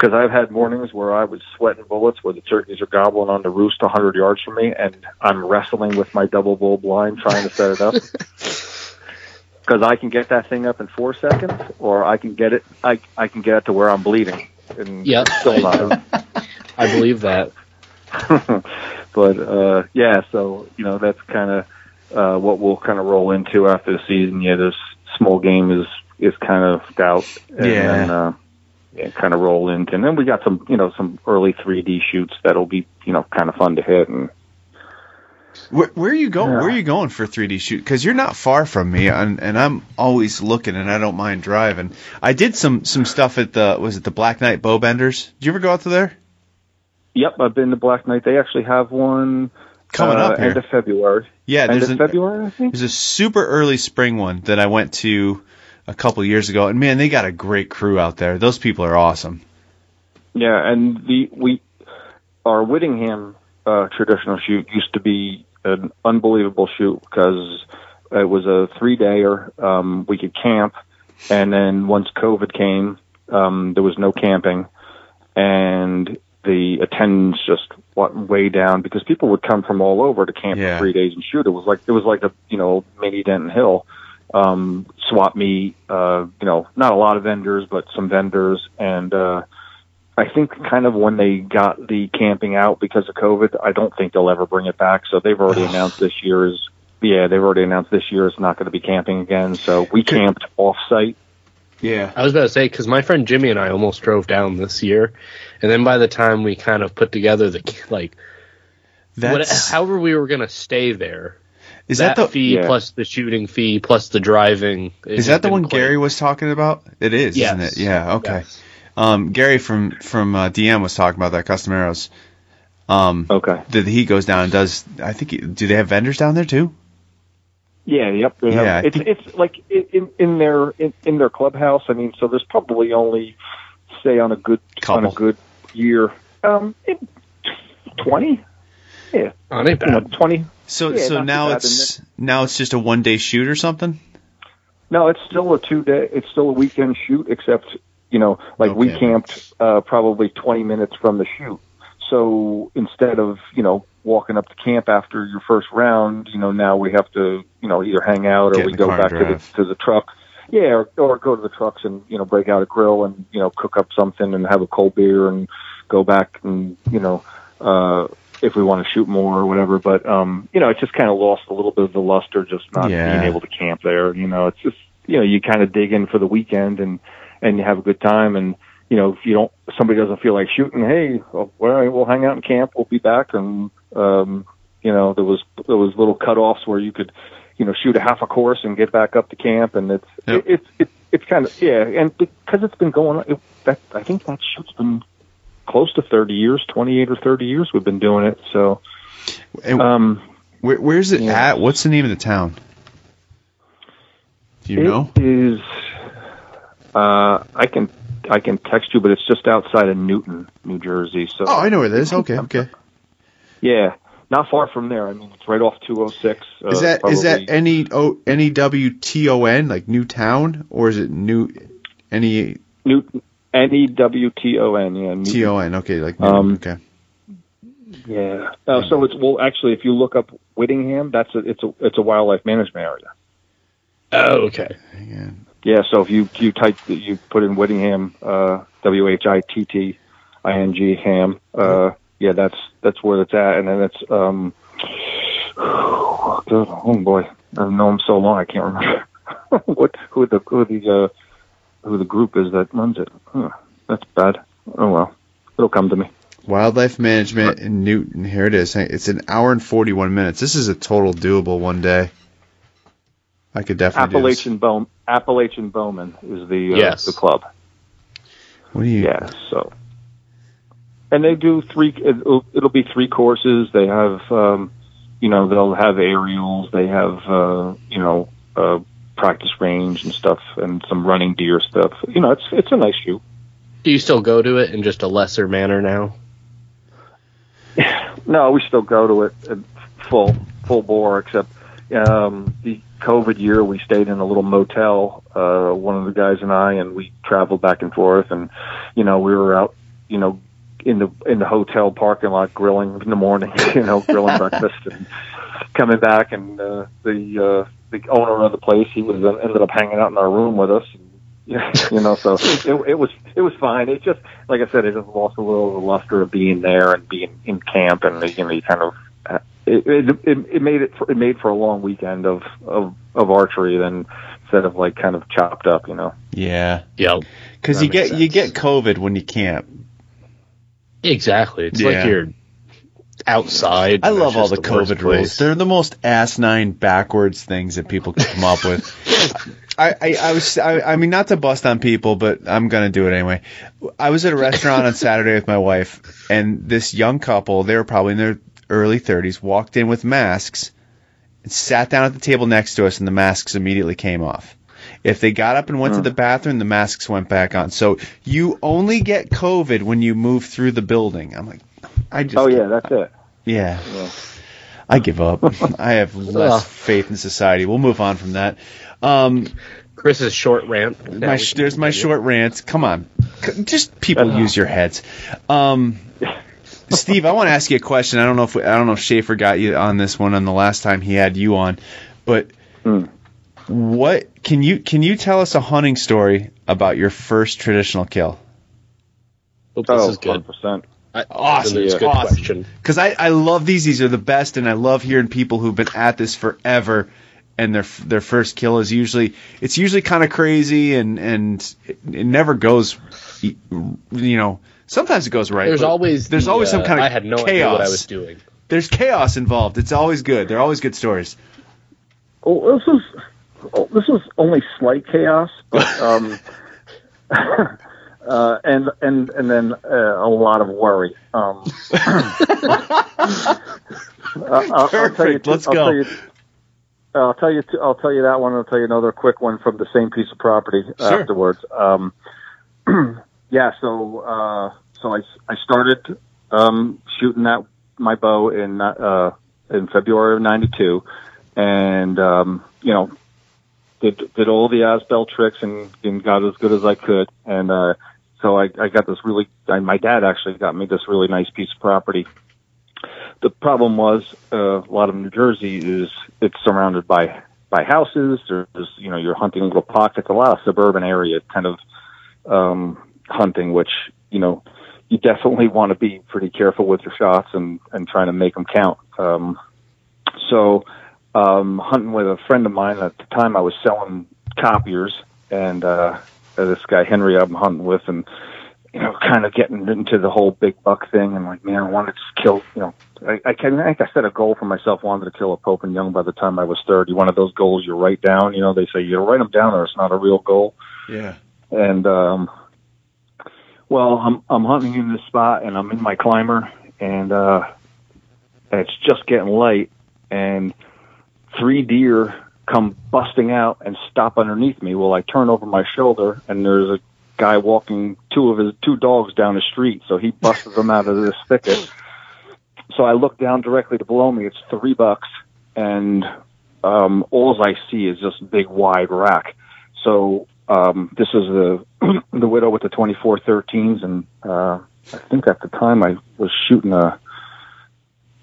because I've had mornings where I was sweating bullets, where the turkeys are gobbling on the roost a 100 yards from me, and I'm wrestling with my double bull blind trying to set it up. Because I can get that thing up in four seconds, or I can get it, I I can get it to where I'm bleeding, and Yep, still not. I believe that. but uh, yeah, so you know that's kind of uh, what we'll kind of roll into after the season. Yeah, this small game is is kind of out, and Yeah. then, uh, kind of roll into, and then we got some you know some early 3D shoots that'll be you know kind of fun to hit, and Where, where are you going? Yeah. Where are you going for 3D shoot? Because you're not far from me, and, and I'm always looking, and I don't mind driving. I did some some stuff at the was it the Black Knight Bowbenders? Did you ever go out to there? yep, I've been to Black Knight. They actually have one Coming uh, up here. end of February. Yeah, end there's of an, February, I think. there's a super early spring one that I went to a couple years ago, and man, they got a great crew out there. Those people are awesome. Yeah, and the we our Whittingham uh, traditional shoot used to be an unbelievable shoot because it was a three dayer. Um, we could camp, and then once COVID came, um, there was no camping, and the attendance just went way down because people would come from all over to camp Yeah. for three days and shoot. It was like it was like a you know mini Denton Hill um, swap meet. Uh, you know, not a lot of vendors, but some vendors, and uh, I think kind of when they got the camping out because of COVID, I don't think they'll ever bring it back. So they've already announced this year is yeah, they've already announced this year is not going to be camping again. So we camped offsite. Yeah. I was about to say because my friend Jimmy and I almost drove down this year, and then by the time we kind of put together the like, what, however we were gonna stay there, is that, that the fee Yeah. plus the shooting fee plus the driving Is that the one quite- Gary was talking about? It is, Yes. isn't it? Yeah. Okay. Yes. Um, Gary from from uh, DM was talking about that custom arrows. Um, Okay. that he goes down and does. I think. he- Do they have vendors down there too? Yeah, yep. They Yeah, have, it's think- it's like in in their in, in their clubhouse. I mean, so there's probably only say on a good on a good year, um, twenty. Yeah, Oh, it ain't you know, twenty. So Yeah, so now it's now it's just a one day shoot or something. No, it's still a two day. It's still a weekend shoot, except you know, like we camped uh, probably 20 minutes from the shoot. So instead of you know walking up to camp after your first round, you know now we have to you know either hang out or Get we go car and back to the to the truck. Yeah, or, or go to the trucks and you know break out a grill and you know cook up something and have a cold beer and go back and you know uh if we want to shoot more or whatever. But um, you know, it just kind of lost a little bit of the luster just not Yeah. being able to camp there. You know, it's just you know, you kind of dig in for the weekend and and you have a good time and you know, if you don't somebody doesn't feel like shooting, hey, well, all right, we'll hang out in camp, we'll be back and um you know, there was there was little cutoffs where you could you know, shoot a half a course and get back up to camp and it's Yep. it, it's it's it's kind of yeah, and because it's been going on it, that I think that shoot's been close to 30 years, 28 or 30 years we've been doing it. So, um, where, where's it yeah. at? What's the name of the town? Do you it know? is, uh, I can, I can text you, but it's just outside of Newton, New Jersey. So, Oh, I know where it is. Okay, okay. yeah, not far from there. I mean, it's right off 206. Uh, Is that is that probably- any o N E W T O N like New Town or is it New any Newton? N e w t o n. Yeah, T O N? Okay, like Um, okay. Yeah. Uh, so it's well, actually, if you look up Whittingham, that's a it's a it's a wildlife management area. Oh, okay. Hang on. Yeah, so if you you type you put in Whittingham, uh, W H I T T I N G Ham, uh, yeah, that's that's where it's at, and then it's um, oh boy, I've known him so long I can't remember what who the who the uh, who the group is that runs it. Huh, that's bad. Oh well, it'll come to me. Wildlife Management in Newton. Here it is. It's an hour and 41 minutes. This is a total doable one day. I could definitely Appalachian Bow Appalachian Bowman is the uh, Yes. the club. What do you? Yeah, so and they do three. It'll, it'll be three courses. They have, um, you know, they'll have aerials. They have, uh, you know, uh, practice range and stuff, and some running deer stuff. You know, it's it's a nice shoot. Do you still go to it in just a lesser manner now? No, we still go to it full full bore, except um, the COVID year we stayed in a little motel. Uh, one of the guys and I, and we traveled back and forth, and you know we were out, you know, in the in the hotel parking lot grilling in the morning, you know, grilling breakfast, and coming back, and uh, the uh, the owner of the place he was uh, ended up hanging out in our room with us. You know, so it, it was it was fine. It just like I said, it just lost a little of the luster of being there and being in camp, and you know, you kind of uh, it, it it it made it for, it made for a long weekend of of of archery then instead of like kind of chopped up, you know. Yeah. Yep. Because you get makes you get COVID when you camp. Exactly. It's Yeah. like you're outside. I love all just the COVID rules. place. They're the most asinine, backwards things that people can come up with. I, I, I was I, I mean not to bust on people, but I'm gonna do it anyway. I was at a restaurant on Saturday with my wife, and this young couple, they were probably in their early 30s, walked in with masks and sat down at the table next to us, and the masks immediately came off. If they got up and went to the bathroom, the masks went back on. So you only get COVID when you move through the building. I'm like, I just Oh yeah, that's it. yeah. Yeah. I give up. I have less Ugh. faith in society. We'll move on from that. Um, Chris's short rant. My we sh- can there's my short rant. Come on, just people use your heads. Um, Steve, I want to ask you a question. I don't know if I don't know if Schaefer got you on this one on the last time he had you on, but Hmm. what can you can you tell us a hunting story about your first traditional kill? Oh, this oh, is good. 100%. I- Awesome. It's a good Awesome. question. because I, I love these. These are the best, and I love hearing people who've been at this forever, and their their first kill is usually it's usually kind of crazy, and and it, it never goes, you know. Sometimes it goes right. There's always there's the, always some uh, kind of I had no chaos. idea what I was doing. There's chaos involved. It's always good. They're always good stories. Well, this is oh, this is only slight chaos, but um, uh, and and and then uh, a lot of worry. Um, uh, I'll, I'll tell you, Perfect. Let's I'll go. Tell you, I'll tell you. I'll tell you that one. I'll tell you another quick one from the same piece of property Sure. afterwards. Um, yeah. So uh, so I I started um, shooting that my bow in uh, in February of '92 and um, you know did did all the Asbell tricks and, and got as good as I could and uh, so I, I got this really I, my dad actually got me this really nice piece of property. The problem was uh, a lot of New Jersey is it's surrounded by by houses. There's you know you're hunting little pockets, a lot of suburban area kind of um, hunting, which you know you definitely want to be pretty careful with your shots and and trying to make them count. Um, so um, hunting with a friend of mine at the time, I was selling copiers, and uh, this guy Henry I'm hunting with, and you know, kind of getting into the whole big buck thing, and like, man, I wanted to just kill, you know, I, I, can, I think I set a goal for myself, wanted to kill a Pope and Young by the time I was 30. One of those goals you write down, you know, they say you write them down or it's not a real goal Yeah. and um well i'm i'm hunting in this spot and i'm in my climber and uh it's just getting light and three deer come busting out and stop underneath me well i turn over my shoulder and there's a guy walking two of his two dogs down the street. So he busted them out of this thicket. So i look down directly to below me. It's three bucks. And um all i see is this big wide rack. So um, this is the the widow with the 2413s, and uh, I think at the time I was shooting a,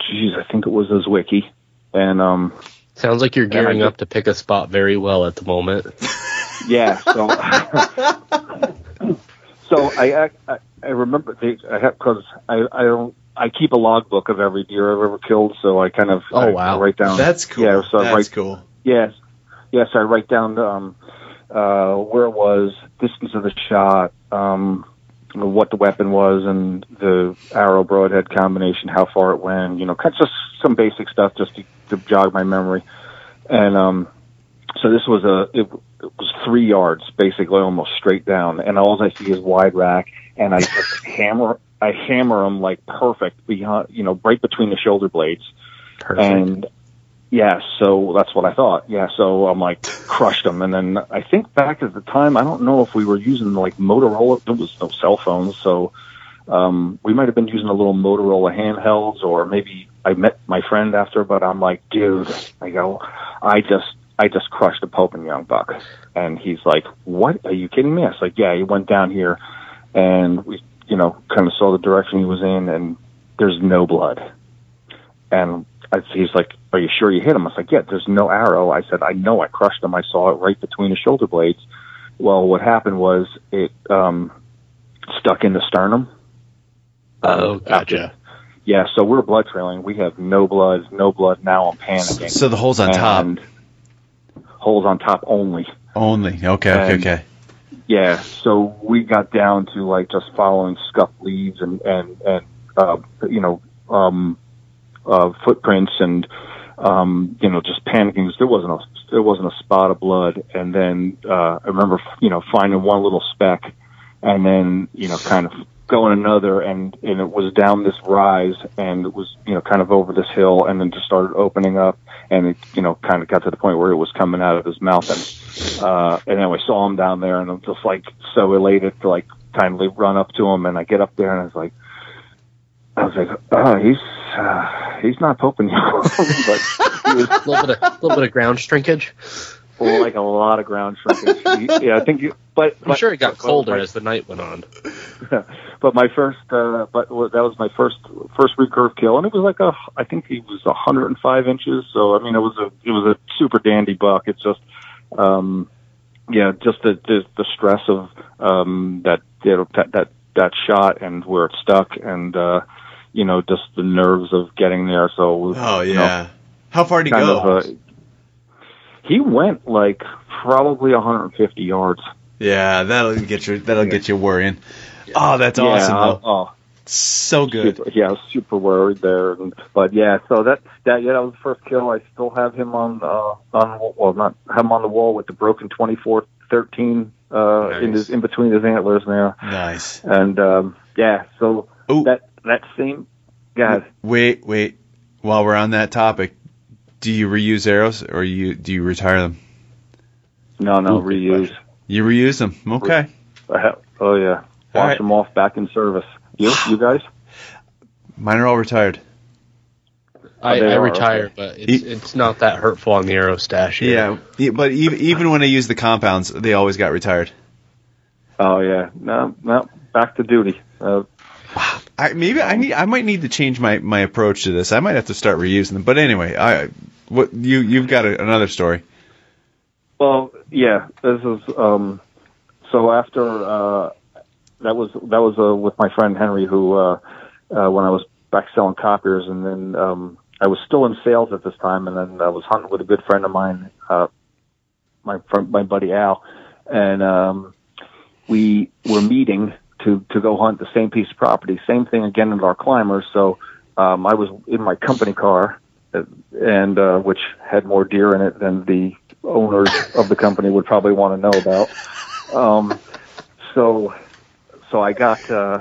geez, I think it was a Zwickey, and um, Sounds like you're gearing up to pick a spot very well at the moment. yeah, so so I I, I remember they I have because I I don't. I keep a logbook of every deer I've ever killed, so I kind of Oh, I wow. write down. That's cool. Yeah, so I That's write cool. yes, yes. I write down um, uh, where it was, distance of the shot, um, what the weapon was, and the arrow broadhead combination, how far it went. You know, kind of just some basic stuff just to, to jog my memory. And um, so this was a it, it was three yards basically, almost straight down, and all I see is wide rack, and I just hammer. I hammer them like perfect behind, you know, right between the shoulder blades. Perfect. And yeah, so that's what I thought. Yeah, so I'm like crushed them, and then I think back at the time, I don't know if we were using like Motorola. There was no cell phones, so um, we might have been using a little Motorola handhelds, or maybe I met my friend after. But I'm like, dude, I go, I just, I just crushed a Pope and Young buck, and he's like, what? Are you kidding me? I was like, yeah, he went down here, and we, you know, kind of saw the direction he was in, and there's no blood, and I, he's like, "Are you sure you hit him?" I was like, "Yeah, there's no arrow." I said, "I know I crushed him. I saw it right between the shoulder blades." Well, what happened was it um, stuck in the sternum. Oh, Um, after- gotcha. Yeah, so we're blood trailing. We have no blood, no blood. Now I'm panicking. So the holes on top Holes on top only. only. Okay, okay, And- okay. Yeah, so we got down to like just following scuffed leaves and and and uh, you know um, uh, footprints and um, you know just panicking. Because there wasn't a there wasn't a spot of blood, and then uh, I remember you know finding one little speck, and then you know kind of going another, and and it was down this rise, and it was you know kind of over this hill, and then just started opening up, and it you know kind of got to the point where it was coming out of his mouth, and uh, and then we saw him down there, and I'm just like so elated to like kindly run up to him, and I get up there, and I was like. I was like, oh, he's uh, he's not poking you, but he was A little bit of, little bit of ground shrinkage. like a lot of ground shrinkage. Yeah, I think you, but I'm but- sure it got but colder my- as the night went on. but my first, uh, but wa- that was my first first recurve kill, and it was like a, I think he was 105 inches. So I mean, it was a it was a super dandy buck. It's just, um, yeah, just the the, the stress of um, that you know, that that that shot and where it stuck, and uh, you know, just the nerves of getting there. So Oh you know, yeah. How far did he go? of uh, he went like probably 150 yards. yeah, that'll get you. That'll Yeah. get you worrying. Oh, that's yeah, awesome. though. oh, So good. Super, yeah, I was super worried there, and, but yeah, so that that yeah, that was the first kill. I still have him on uh on well not have him on the wall with the broken twenty four thirteen uh in his in between his antlers there, Nice. and um yeah, so Ooh. that that same guys. Wait, wait. While we're on that topic, do you reuse arrows or you do you retire them? No, no, Ooh, reuse. You reuse them. Okay. Have- Oh yeah, wash All right. them off back in service. You you guys? Mine are all retired. I, they I are, retire, okay. but it's, it's not that hurtful on the arrow stash. here. Yeah, yeah, but even even when I use the compounds, they always got retired. Oh yeah, no, no, back to duty. Uh, I maybe I need I might need to change my, my approach to this. I might have to start reusing them. But anyway, I what you you've got a, another story. Well, yeah, this is um so after uh that was that was uh, with my friend Henry who uh uh when I was back selling copiers and then um I was still in sales at this time and then I was hunting with a good friend of mine uh my friend my buddy Al. And um we were meeting to to go hunt the same piece of property. Same thing again in our climbers. So um I was in my company car uh, and uh which had more deer in it than the owners of the company would probably want to know about. Um, so, so I got, uh,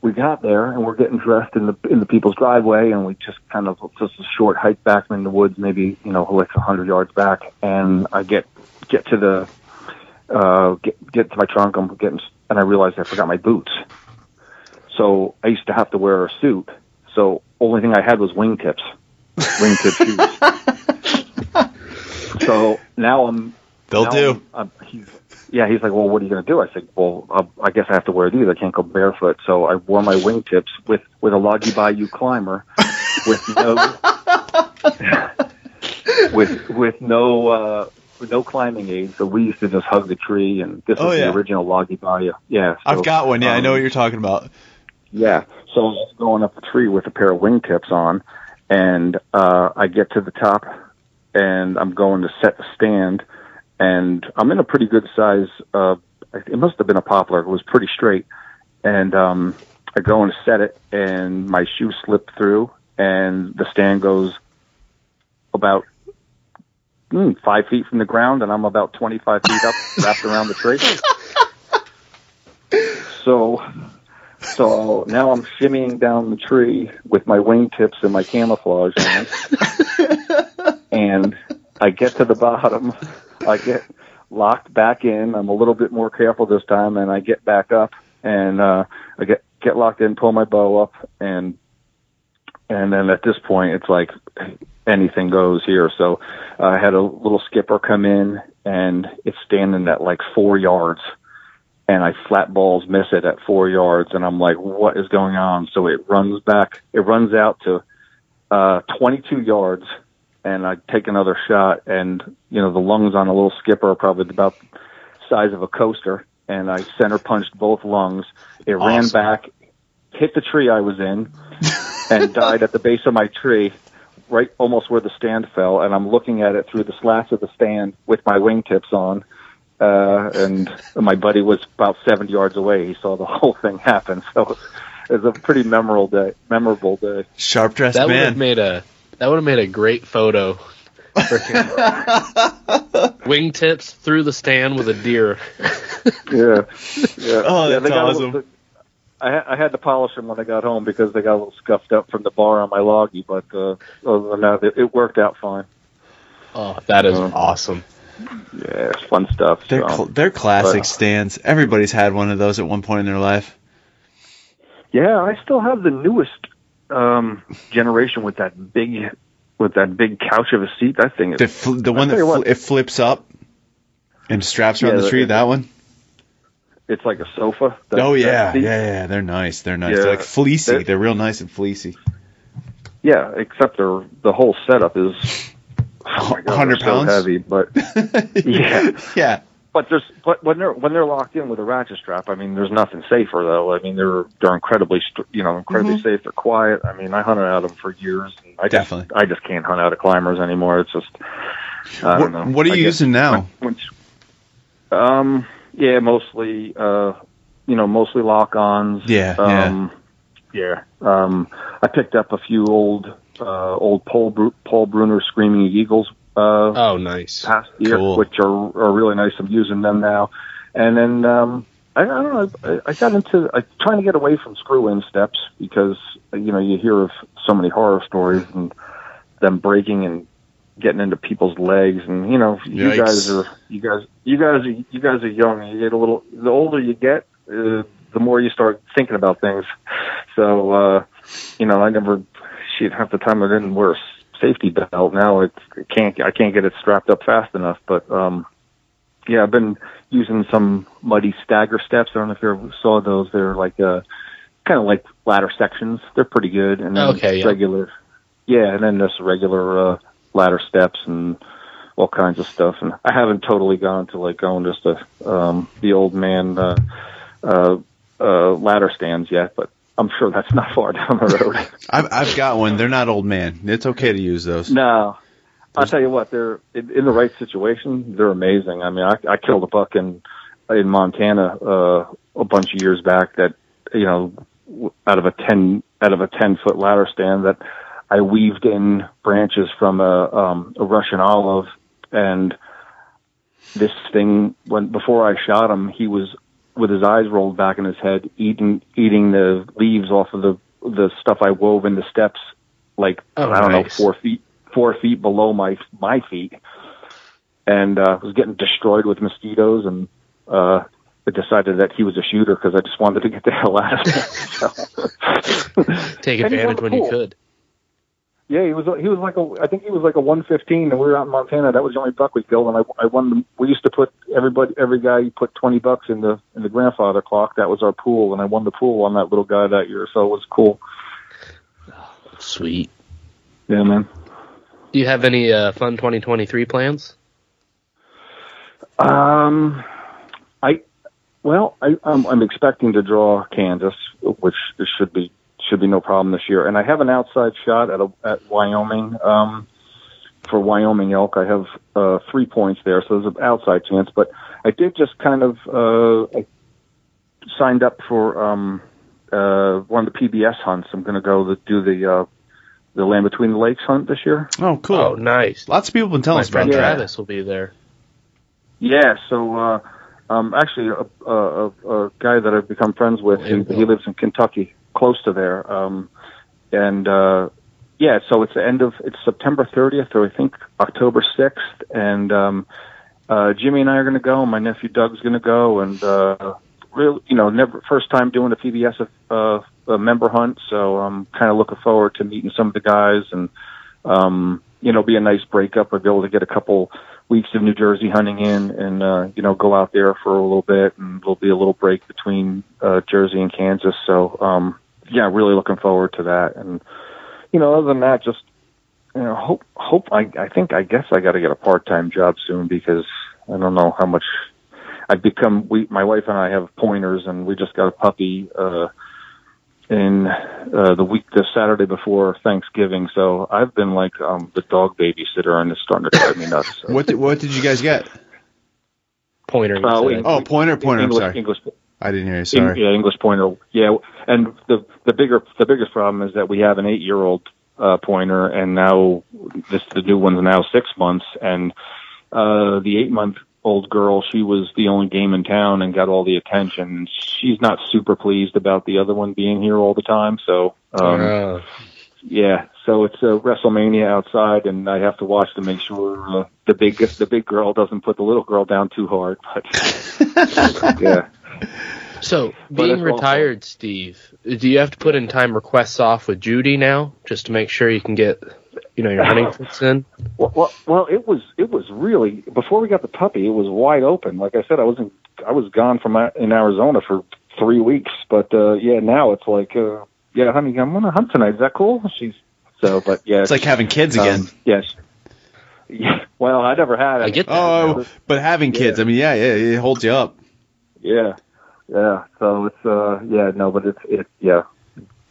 we got there and we're getting dressed in the, in the people's driveway and we just kind of, just a short hike back in the woods, maybe, you know, like a hundred yards back. And I get, get to the, uh, get, get to my trunk. And I'm getting, and I realized I forgot my boots. So I used to have to wear a suit. So only thing I had was wingtips, wingtip shoes. so now I'm They'll now do. I'm- I'm- he's, yeah, he's like, well, what are you going to do? I said, well, uh, I guess I have to wear these. I can't go barefoot. So I wore my wingtips with, with a Loggy Bayou climber with no, with, with no, uh, with no climbing aids. So we used to just hug the tree and this Oh, is yeah. the original Loggy Bayou. Yeah. So, I've got one. Yeah, I know um, what you're talking about. yeah. So I was going up the tree with a pair of wingtips on, and uh, I get to the top, and I'm going to set the stand, and I'm in a pretty good size. Uh, it must have been a poplar. It was pretty straight, and um, I go and set it, and my shoe slipped through, and the stand goes about mm, five feet from the ground, and I'm about 25 feet up, wrapped around the tree. So, so now I'm shimmying down the tree with my wingtips and my camouflage on, and I get to the bottom. I get locked back in. I'm a little bit more careful this time, and I get back up, and uh, I get get locked in, pull my bow up, and and then at this point, it's like anything goes here. So I had a little skipper come in, and it's standing at like four yards and I flat balls miss it at four yards, and I'm like, what is going on? So it runs back, it runs out to uh, 22 yards, and I take another shot, and you know the lungs on a little skipper are probably about the size of a coaster, and I center punched both lungs. It awesome. ran back, hit the tree I was in, and died at the base of my tree. Right, almost where the stand fell, and I'm looking at it through the slats of the stand with my wingtips on, uh, and my buddy was about 70 yards away. He saw the whole thing happen. So it was a pretty memorable day. Memorable day. Sharp dressed that man. Would have made a that would have made a great photo. Wingtips through the stand with a deer. yeah, yeah. Oh, yeah, that's awesome. Little, I, I had to polish them when I got home because they got a little scuffed up from the bar on my loggy, but uh, other than that, it, it worked out fine. Oh, that is uh, awesome. Yeah, it's fun stuff. They're so. cl- they're classic but, stands. Everybody's had one of those at one point in their life. Yeah, I still have the newest um, generation with that big with that big couch of a seat. That thing is the, fl- the one that fl- it flips up and straps around yeah, the tree. That one. It's like a sofa. That, oh yeah, yeah, yeah. They're nice. They're nice. Yeah, they're like fleecy. They're, they're real nice and fleecy. Yeah, except they're, the whole setup is oh my God, hundred pounds so heavy, but yeah, yeah. But there's but when they're when they're locked in with a ratchet strap, I mean, there's nothing safer though. I mean, they're they're incredibly you know incredibly mm-hmm. safe. They're quiet. I mean, I hunted out of them for years. And I Definitely. Just, I just can't hunt out of climbers anymore. It's just I don't what, know. What are you using now? Um, yeah, mostly uh, you know, mostly lock-ons. Yeah, um, yeah. Yeah. Um, I picked up a few old uh, old Paul Br- Paul Bruner Screaming Eagles. Uh, oh, nice. Past year, cool. which are are really nice. I'm using them now, and then um, I, I don't know. I, I got into I, trying to get away from screw-in steps because you know you hear of so many horror stories and them breaking and getting into people's legs and you know you guys are you guys you guys are you guys are young you get a little the older you get uh, the more you start thinking about things so uh you know i never shit, half the time I didn't wear safety belt. Now it can't, I can't get it strapped up fast enough. But, um, yeah, I've been using some muddy stagger steps. I don't know if you ever saw those. They're like, uh, kind of like ladder sections. They're pretty good. And then okay, yeah. regular, yeah, and then just regular, uh, ladder steps and all kinds of stuff. And I haven't totally gone to like going just to, um, the old man, uh, uh, uh, ladder stands yet, but I'm sure that's not far down the road. I've, I've got one. They're not old man. It's okay to use those. No, I'll tell you what. They're in, the right situation. They're amazing. I mean, I, I killed a buck in in Montana uh, a bunch of years back. That you know, out of a ten out of a ten foot ladder stand that I weaved in branches from a um, a Russian olive, and this thing when before I shot him, he was with his eyes rolled back in his head, eating eating the leaves off of the the stuff I wove in the steps, like oh, I don't nice. know four feet four feet below my my feet, and uh, was getting destroyed with mosquitoes, and uh, I decided that he was a shooter because I just wanted to get the hell out of him. Take advantage when you could. Yeah, he was he was like a I think he was like a 115, and we were out in Montana. That was the only buck we killed, and I I won. The, we used to put everybody every guy put 20 bucks in the in the grandfather clock. That was our pool, and I won the pool on that little guy that year. So it was cool. Sweet. Yeah, man. Do you have any uh, fun 2023 plans? Um, I well, I I'm, I'm expecting to draw Kansas, which should be should be no problem this year. And I have an outside shot at a, at Wyoming um, for Wyoming elk. I have uh, three points there, so there's an outside chance. But I did just kind of uh, I signed up for um, uh, one of the PBS hunts. I'm going to go to do the uh, the Land Between the Lakes hunt this year. Oh, cool. Oh, nice. Lots of people have been telling My us about friend that. Travis will be there. Yeah, so uh, um, actually, a, a, a, a guy that I've become friends with, he, he lives in Kentucky, close to there, um, and uh, yeah, so it's the end of it's September 30th, or I think October 6th, and um, uh, Jimmy and I are going to go. My nephew Doug's going to go, and uh, real, you know, never first time doing a PBS uh, a member hunt, so I'm kind of looking forward to meeting some of the guys, and um, you know, be a nice breakup. I'll be able to get a couple weeks of New Jersey hunting in, and uh, you know, go out there for a little bit, and there'll be a little break between uh, Jersey and Kansas. So, um, yeah, really looking forward to that. And you know, other than that, just you know, hope hope I I think I guess I got to get a part time job soon because I don't know how much I've become. We my wife and I have pointers, and we just got a puppy. uh in uh, the week, the Saturday before Thanksgiving, so I've been like um, the dog babysitter, and it's starting to drive me nuts. So. What did, what did you guys get? Pointer. Uh, we- Oh, pointer, pointer. I'm sorry. English, I didn't hear you. Eng- Sorry. yeah, English pointer. Yeah, and the the bigger the biggest problem is that we have an eight year old uh, pointer, and now this the new one's now six months, and uh, the eight month old girl, she was the only game in town and got all the attention. She's not super pleased about the other one being here all the time, so um, Uh, yeah, so it's a WrestleMania outside, and I have to watch to make sure uh, the big the big girl doesn't put the little girl down too hard. But yeah, so, being it's also- retired, Steve, do you have to put in time requests off with Judy now, just to make sure you can get, you know, your hunting fix in? well, well, well, it was it was really before we got the puppy, it was wide open. Like I said, I wasn't I was gone from A- in Arizona for three weeks, but uh yeah, now it's like uh yeah, honey, I'm gonna hunt tonight. Is that cool? She's so, but yeah, It's like having kids again. Um, yes. Yeah. Well, I never had. I get that. oh, but having kids, I mean, yeah, yeah, it holds you up. Yeah, yeah. So it's uh, yeah, no, but it's it, yeah.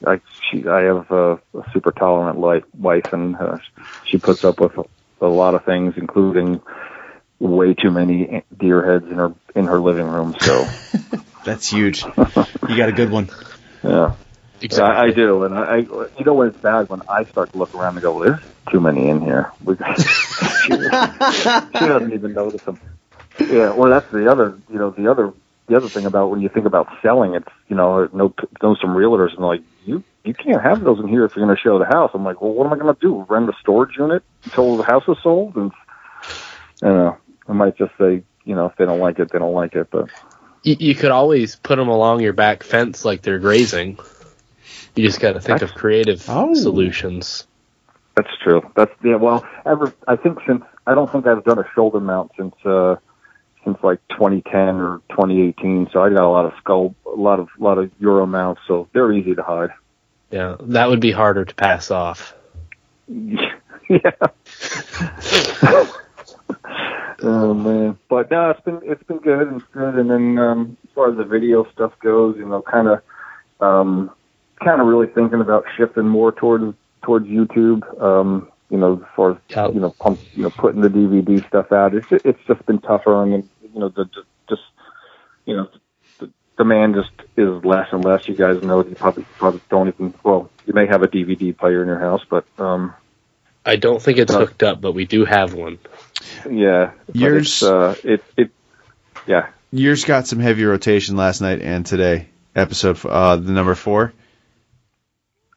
I she I have a, a super tolerant life, wife, and uh, she puts up with a, a lot of things, including way too many deer heads in her in her living room. So That's huge. You got a good one. yeah, Exactly. I, I do, and I, I you know when it's bad when I start to look around and go, well, "There's too many in here." We, she, she doesn't even notice them. Yeah, well, that's the other, you know, the other, the other thing about when you think about selling, it's, you know, know, know some realtors and like, you, you can't have those in here if you're going to show the house. I'm like, well, what am I going to do? Rent a storage unit until the house is sold? And, I don't know, I might just say, you know, if they don't like it, they don't like it, but you, you could always put them along your back fence like they're grazing. You just got to think of creative Oh. solutions. That's true. That's yeah. Well, ever I think since I don't think I've done a shoulder mount since uh since like 2010 or 2018. So I got a lot of skull, a lot of lot of Euro mounts. So they're easy to hide. Yeah, that would be harder to pass off. yeah. oh man, but no, it's been it's been good. It's good. And then um, as far as the video stuff goes, you know, kind of um, kind of really thinking about shifting more towards towards YouTube. Um, you know, as far as you know, pump, you know, putting the DVD stuff out. It's it's just been tougher, and you know, the, the just you know, the demand just is less and less. You guys know you probably probably don't even. Well, you may have a DVD player in your house, but um, I don't think it's Uh, hooked up, but we do have one. yeah, Yours- It's, uh, it it yeah. Yours got some heavy rotation last night and today. Episode uh, the number four.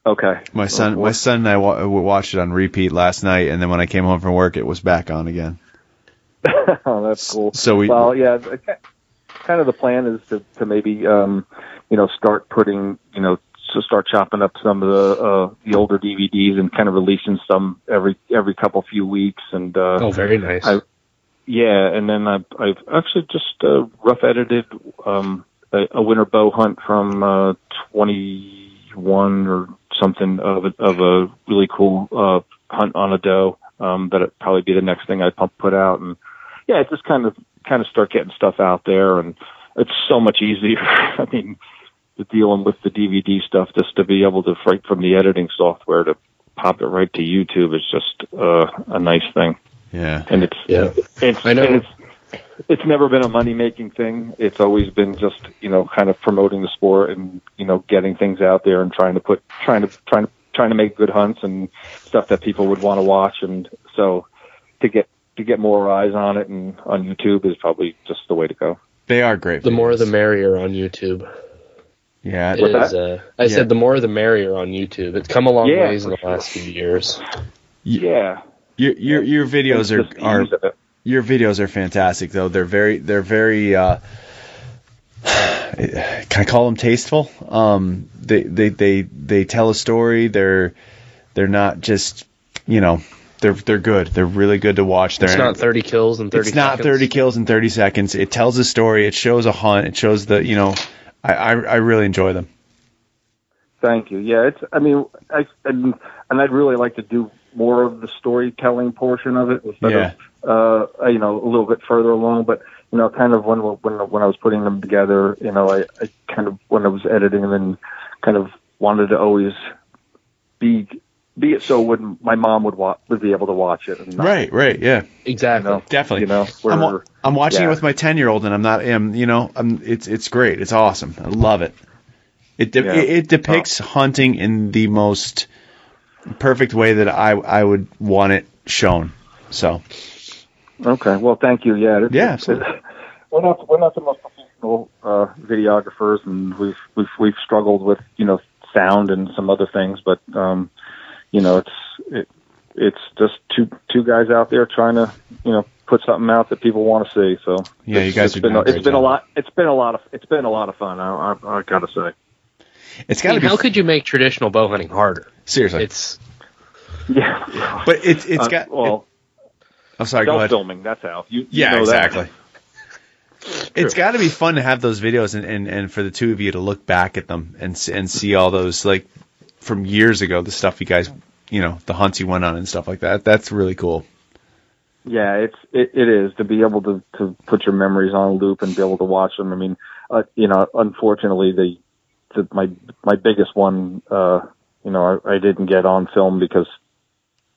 Okay. My son, my son and I wa- watched it on repeat last night, and then when I came home from work, it was back on again. oh, that's cool. So we, Well, yeah, kind of the plan is to, to maybe, um, you know, start putting, you know, to start chopping up some of the, uh, the older DVDs and kind of releasing some every, every couple few weeks. And, uh, Oh, very nice. I- yeah, and then I've, I've actually just, uh, rough edited, um, a, a winter bow hunt from, uh, 21 or something of a, of a really cool, uh, hunt on a doe. Um, that'd probably be the next thing I pump put out. And yeah, just kind of, kind of start getting stuff out there. And it's so much easier. I mean, to dealing with the DVD stuff just to be able to, right from the editing software to pop it right to YouTube is just uh, a nice thing. Yeah. And it's Yeah. it's I know. and it's it's never been a money making thing. It's always been just you know kind of promoting the sport and you know getting things out there and trying to put trying to trying to trying to make good hunts and stuff that people would want to watch. And so to get to get more eyes on it and on YouTube is probably just the way to go. They are great. The more the merrier on YouTube. Yeah. It What's uh, I said the more the merrier on YouTube. It's come a long Yeah, ways in for the last few years. Yeah, Your your your videos are are ease of it. your videos are fantastic though. They're very they're very uh can I call them tasteful? Um they they they they tell a story. They're they're not just, you know, they're they're good. They're really good to watch. They're It's not 30 kills in 30 it's not seconds. 30 kills in 30 seconds. It tells a story. It shows a hunt. It shows the, you know, I I, I really enjoy them. Thank you. Yeah, it's. I mean, I and and I'd really like to do more of the storytelling portion of it instead Yeah. of uh you know a little bit further along. But you know, kind of when when when I was putting them together, you know, I, I kind of when I was editing them, and kind of wanted to always be be it so when my mom would wa- would be able to watch it. And not, Right, right, yeah. You Exactly. know, Definitely. You know, I'm, wa- I'm watching yeah. it with my 10 year old and I'm not I'm, you know I'm it's it's great it's awesome I love it it de- Yeah. it, it depicts hunting in the most perfect way that I I would want it shown so Okay. Well, thank you. Yeah. it's- Yeah, it's- absolutely. We're not we're not the most professional uh, videographers, and we've we've we've struggled with you know sound and some other things, but um, you know it's it, it's just two two guys out there trying to you know put something out that people want to see. So Yeah, you it's- guys it's are been doing a a, it's great been a lot it's been a lot of it's been a lot of fun. I I, I gotta say. it's got to mean, be how could you make traditional bow hunting harder? seriously It's Yeah. but it's it's Uh, got well I'm sorry go self ahead filming. That's how you, you yeah know that. exactly it's got to be fun to have those videos and, and, and for the two of you to look back at them and and see all those like from years ago the stuff you guys you know the hunts you went on and stuff like that that's really cool Yeah, it's it, it is to be able to to put your memories on loop and be able to watch them. I mean, uh, you know, unfortunately, the, the my my biggest one, uh, you know, I, I didn't get on film because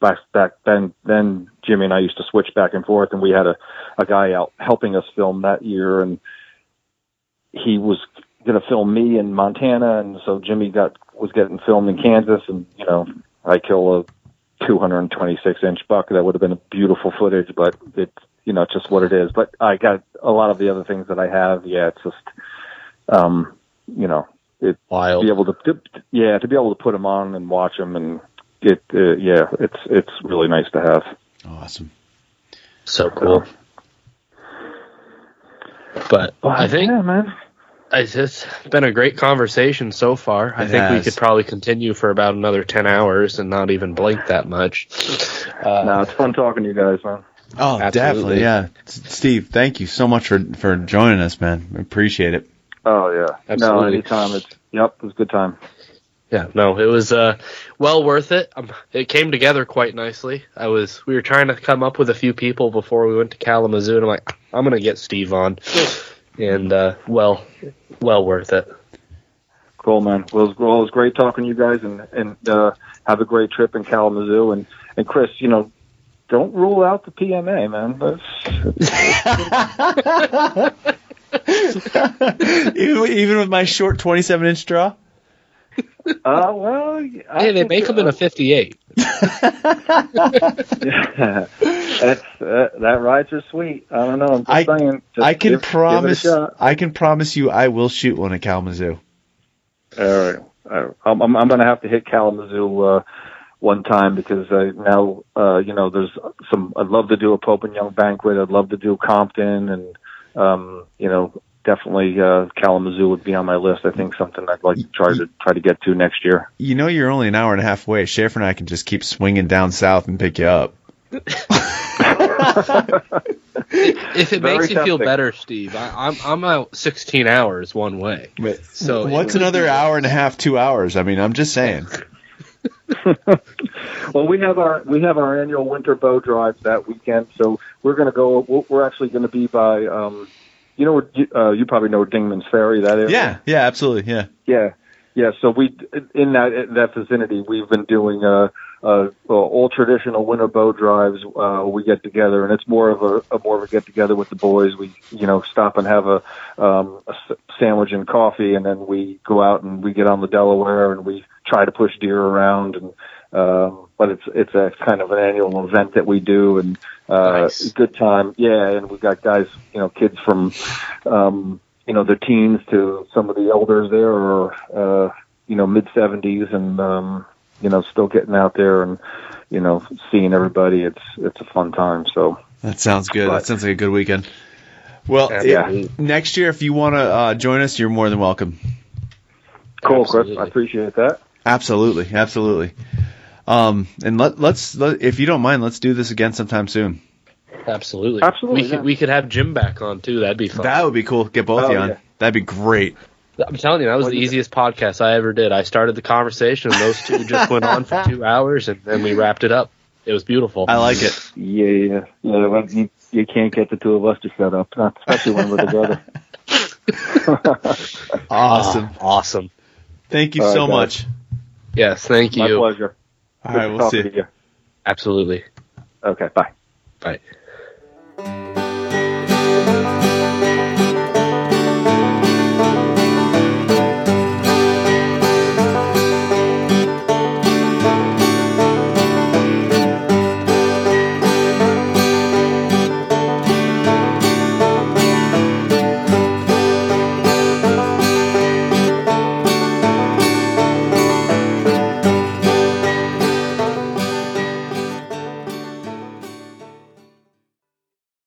back back then then Jimmy and I used to switch back and forth, and we had a a guy out helping us film that year, and he was going to film me in Montana, and so Jimmy got was getting filmed in Kansas, and you know, I kill a 226 inch buck. That would have been a beautiful footage, but it's you know just what it is. But I got a lot of the other things that I have. Yeah, it's just um, you know it wild. be able to, to yeah to be able to put them on and watch them and it uh, yeah it's it's really nice to have. awesome So cool. But I think yeah, man. It's it's been a great conversation so far. I It think we could probably continue for about another 10 hours and not even blink that much. Uh, No, it's fun talking to you guys, man. Oh, Absolutely. definitely, yeah. Steve, thank you so much for for joining us, man. We appreciate it. Oh yeah, no, Absolutely. anytime. It's yep, it was a good time. Yeah, no, it was uh, well worth it. Um, it came together quite nicely. I was we were trying to come up with a few people before we went to Kalamazoo, and I'm like, I'm gonna get Steve on, and uh, well, well worth it. Cool, man. Well, it was, well, it was great talking to you guys, and and uh, have a great trip in Kalamazoo. And and Chris, you know, don't rule out the PMA, man. That's, even, even with my short 27 inch draw. uh, well, I Hey, they think, make them in a 58. That's uh, that rides are sweet. I don't know. I'm just I- saying. Just I can give- give it a promise. shot. I can promise you, I will shoot one at Kalamazoo. All right. Uh, I'm, I'm, I'm going to have to hit Kalamazoo uh, one time because uh, now, uh, you know, there's some. I'd love to do a Pope and Young banquet. I'd love to do Compton, and um, you know, definitely uh, Kalamazoo would be on my list. I think something I'd like to try to try to get to next year. You know, you're only an hour and a half away. Schaefer and I can just keep swinging down south and pick you up. If it Very makes you feel tempting. better, Steve, I, I'm I'm out 16 hours one way. So What's another hour and a half, two hours? I mean, I'm just saying. Well, we have our we have our annual winter bow drive that weekend, so we're going to go. we're- We're actually going to be by, um, you know, uh, you probably know Dingman's Ferry. That area. Yeah, yeah, absolutely, yeah. Yeah, yeah. So we in that in that vicinity, we've been doing a, uh, all traditional winter bow drives, uh, we get together, and it's more of a, a more of a get together with the boys. We, you know, stop and have a, um, a sandwich and coffee, and then we go out and we get on the Delaware and we try to push deer around. And um, but it's it's a kind of an annual event that we do, and uh, Nice. good time. Yeah, and we've got guys, you know, kids from, um, you know, the teens to some of the elders there, or uh, you know, mid seventies, and um, you know, still getting out there and you know, seeing everybody. It's it's a fun time. So That sounds good. That sounds like a good weekend. Well, Yeah. it- next year, if you want to uh, join us, you're more than welcome. cool, Chris. I appreciate that. Absolutely, absolutely. Um, and let let's let, if you don't mind, let's do this again sometime soon. Absolutely. Absolutely, We yeah. could we could have Jim back on too. That'd be fun. That would be cool. Get both Oh, of you on. yeah. That'd be great. I'm telling you, that was the easiest podcast I ever did. I started the conversation, and those two just went on for two hours, and then we wrapped it up. It was beautiful. I like it. Yeah, yeah, yeah. You, you can't get the two of us to shut up, not especially when we're together. Awesome. Ah, awesome. Thank you All right, so guys. much. Yes, thank you. My pleasure. All right, we'll see. Absolutely. Okay, bye. Bye.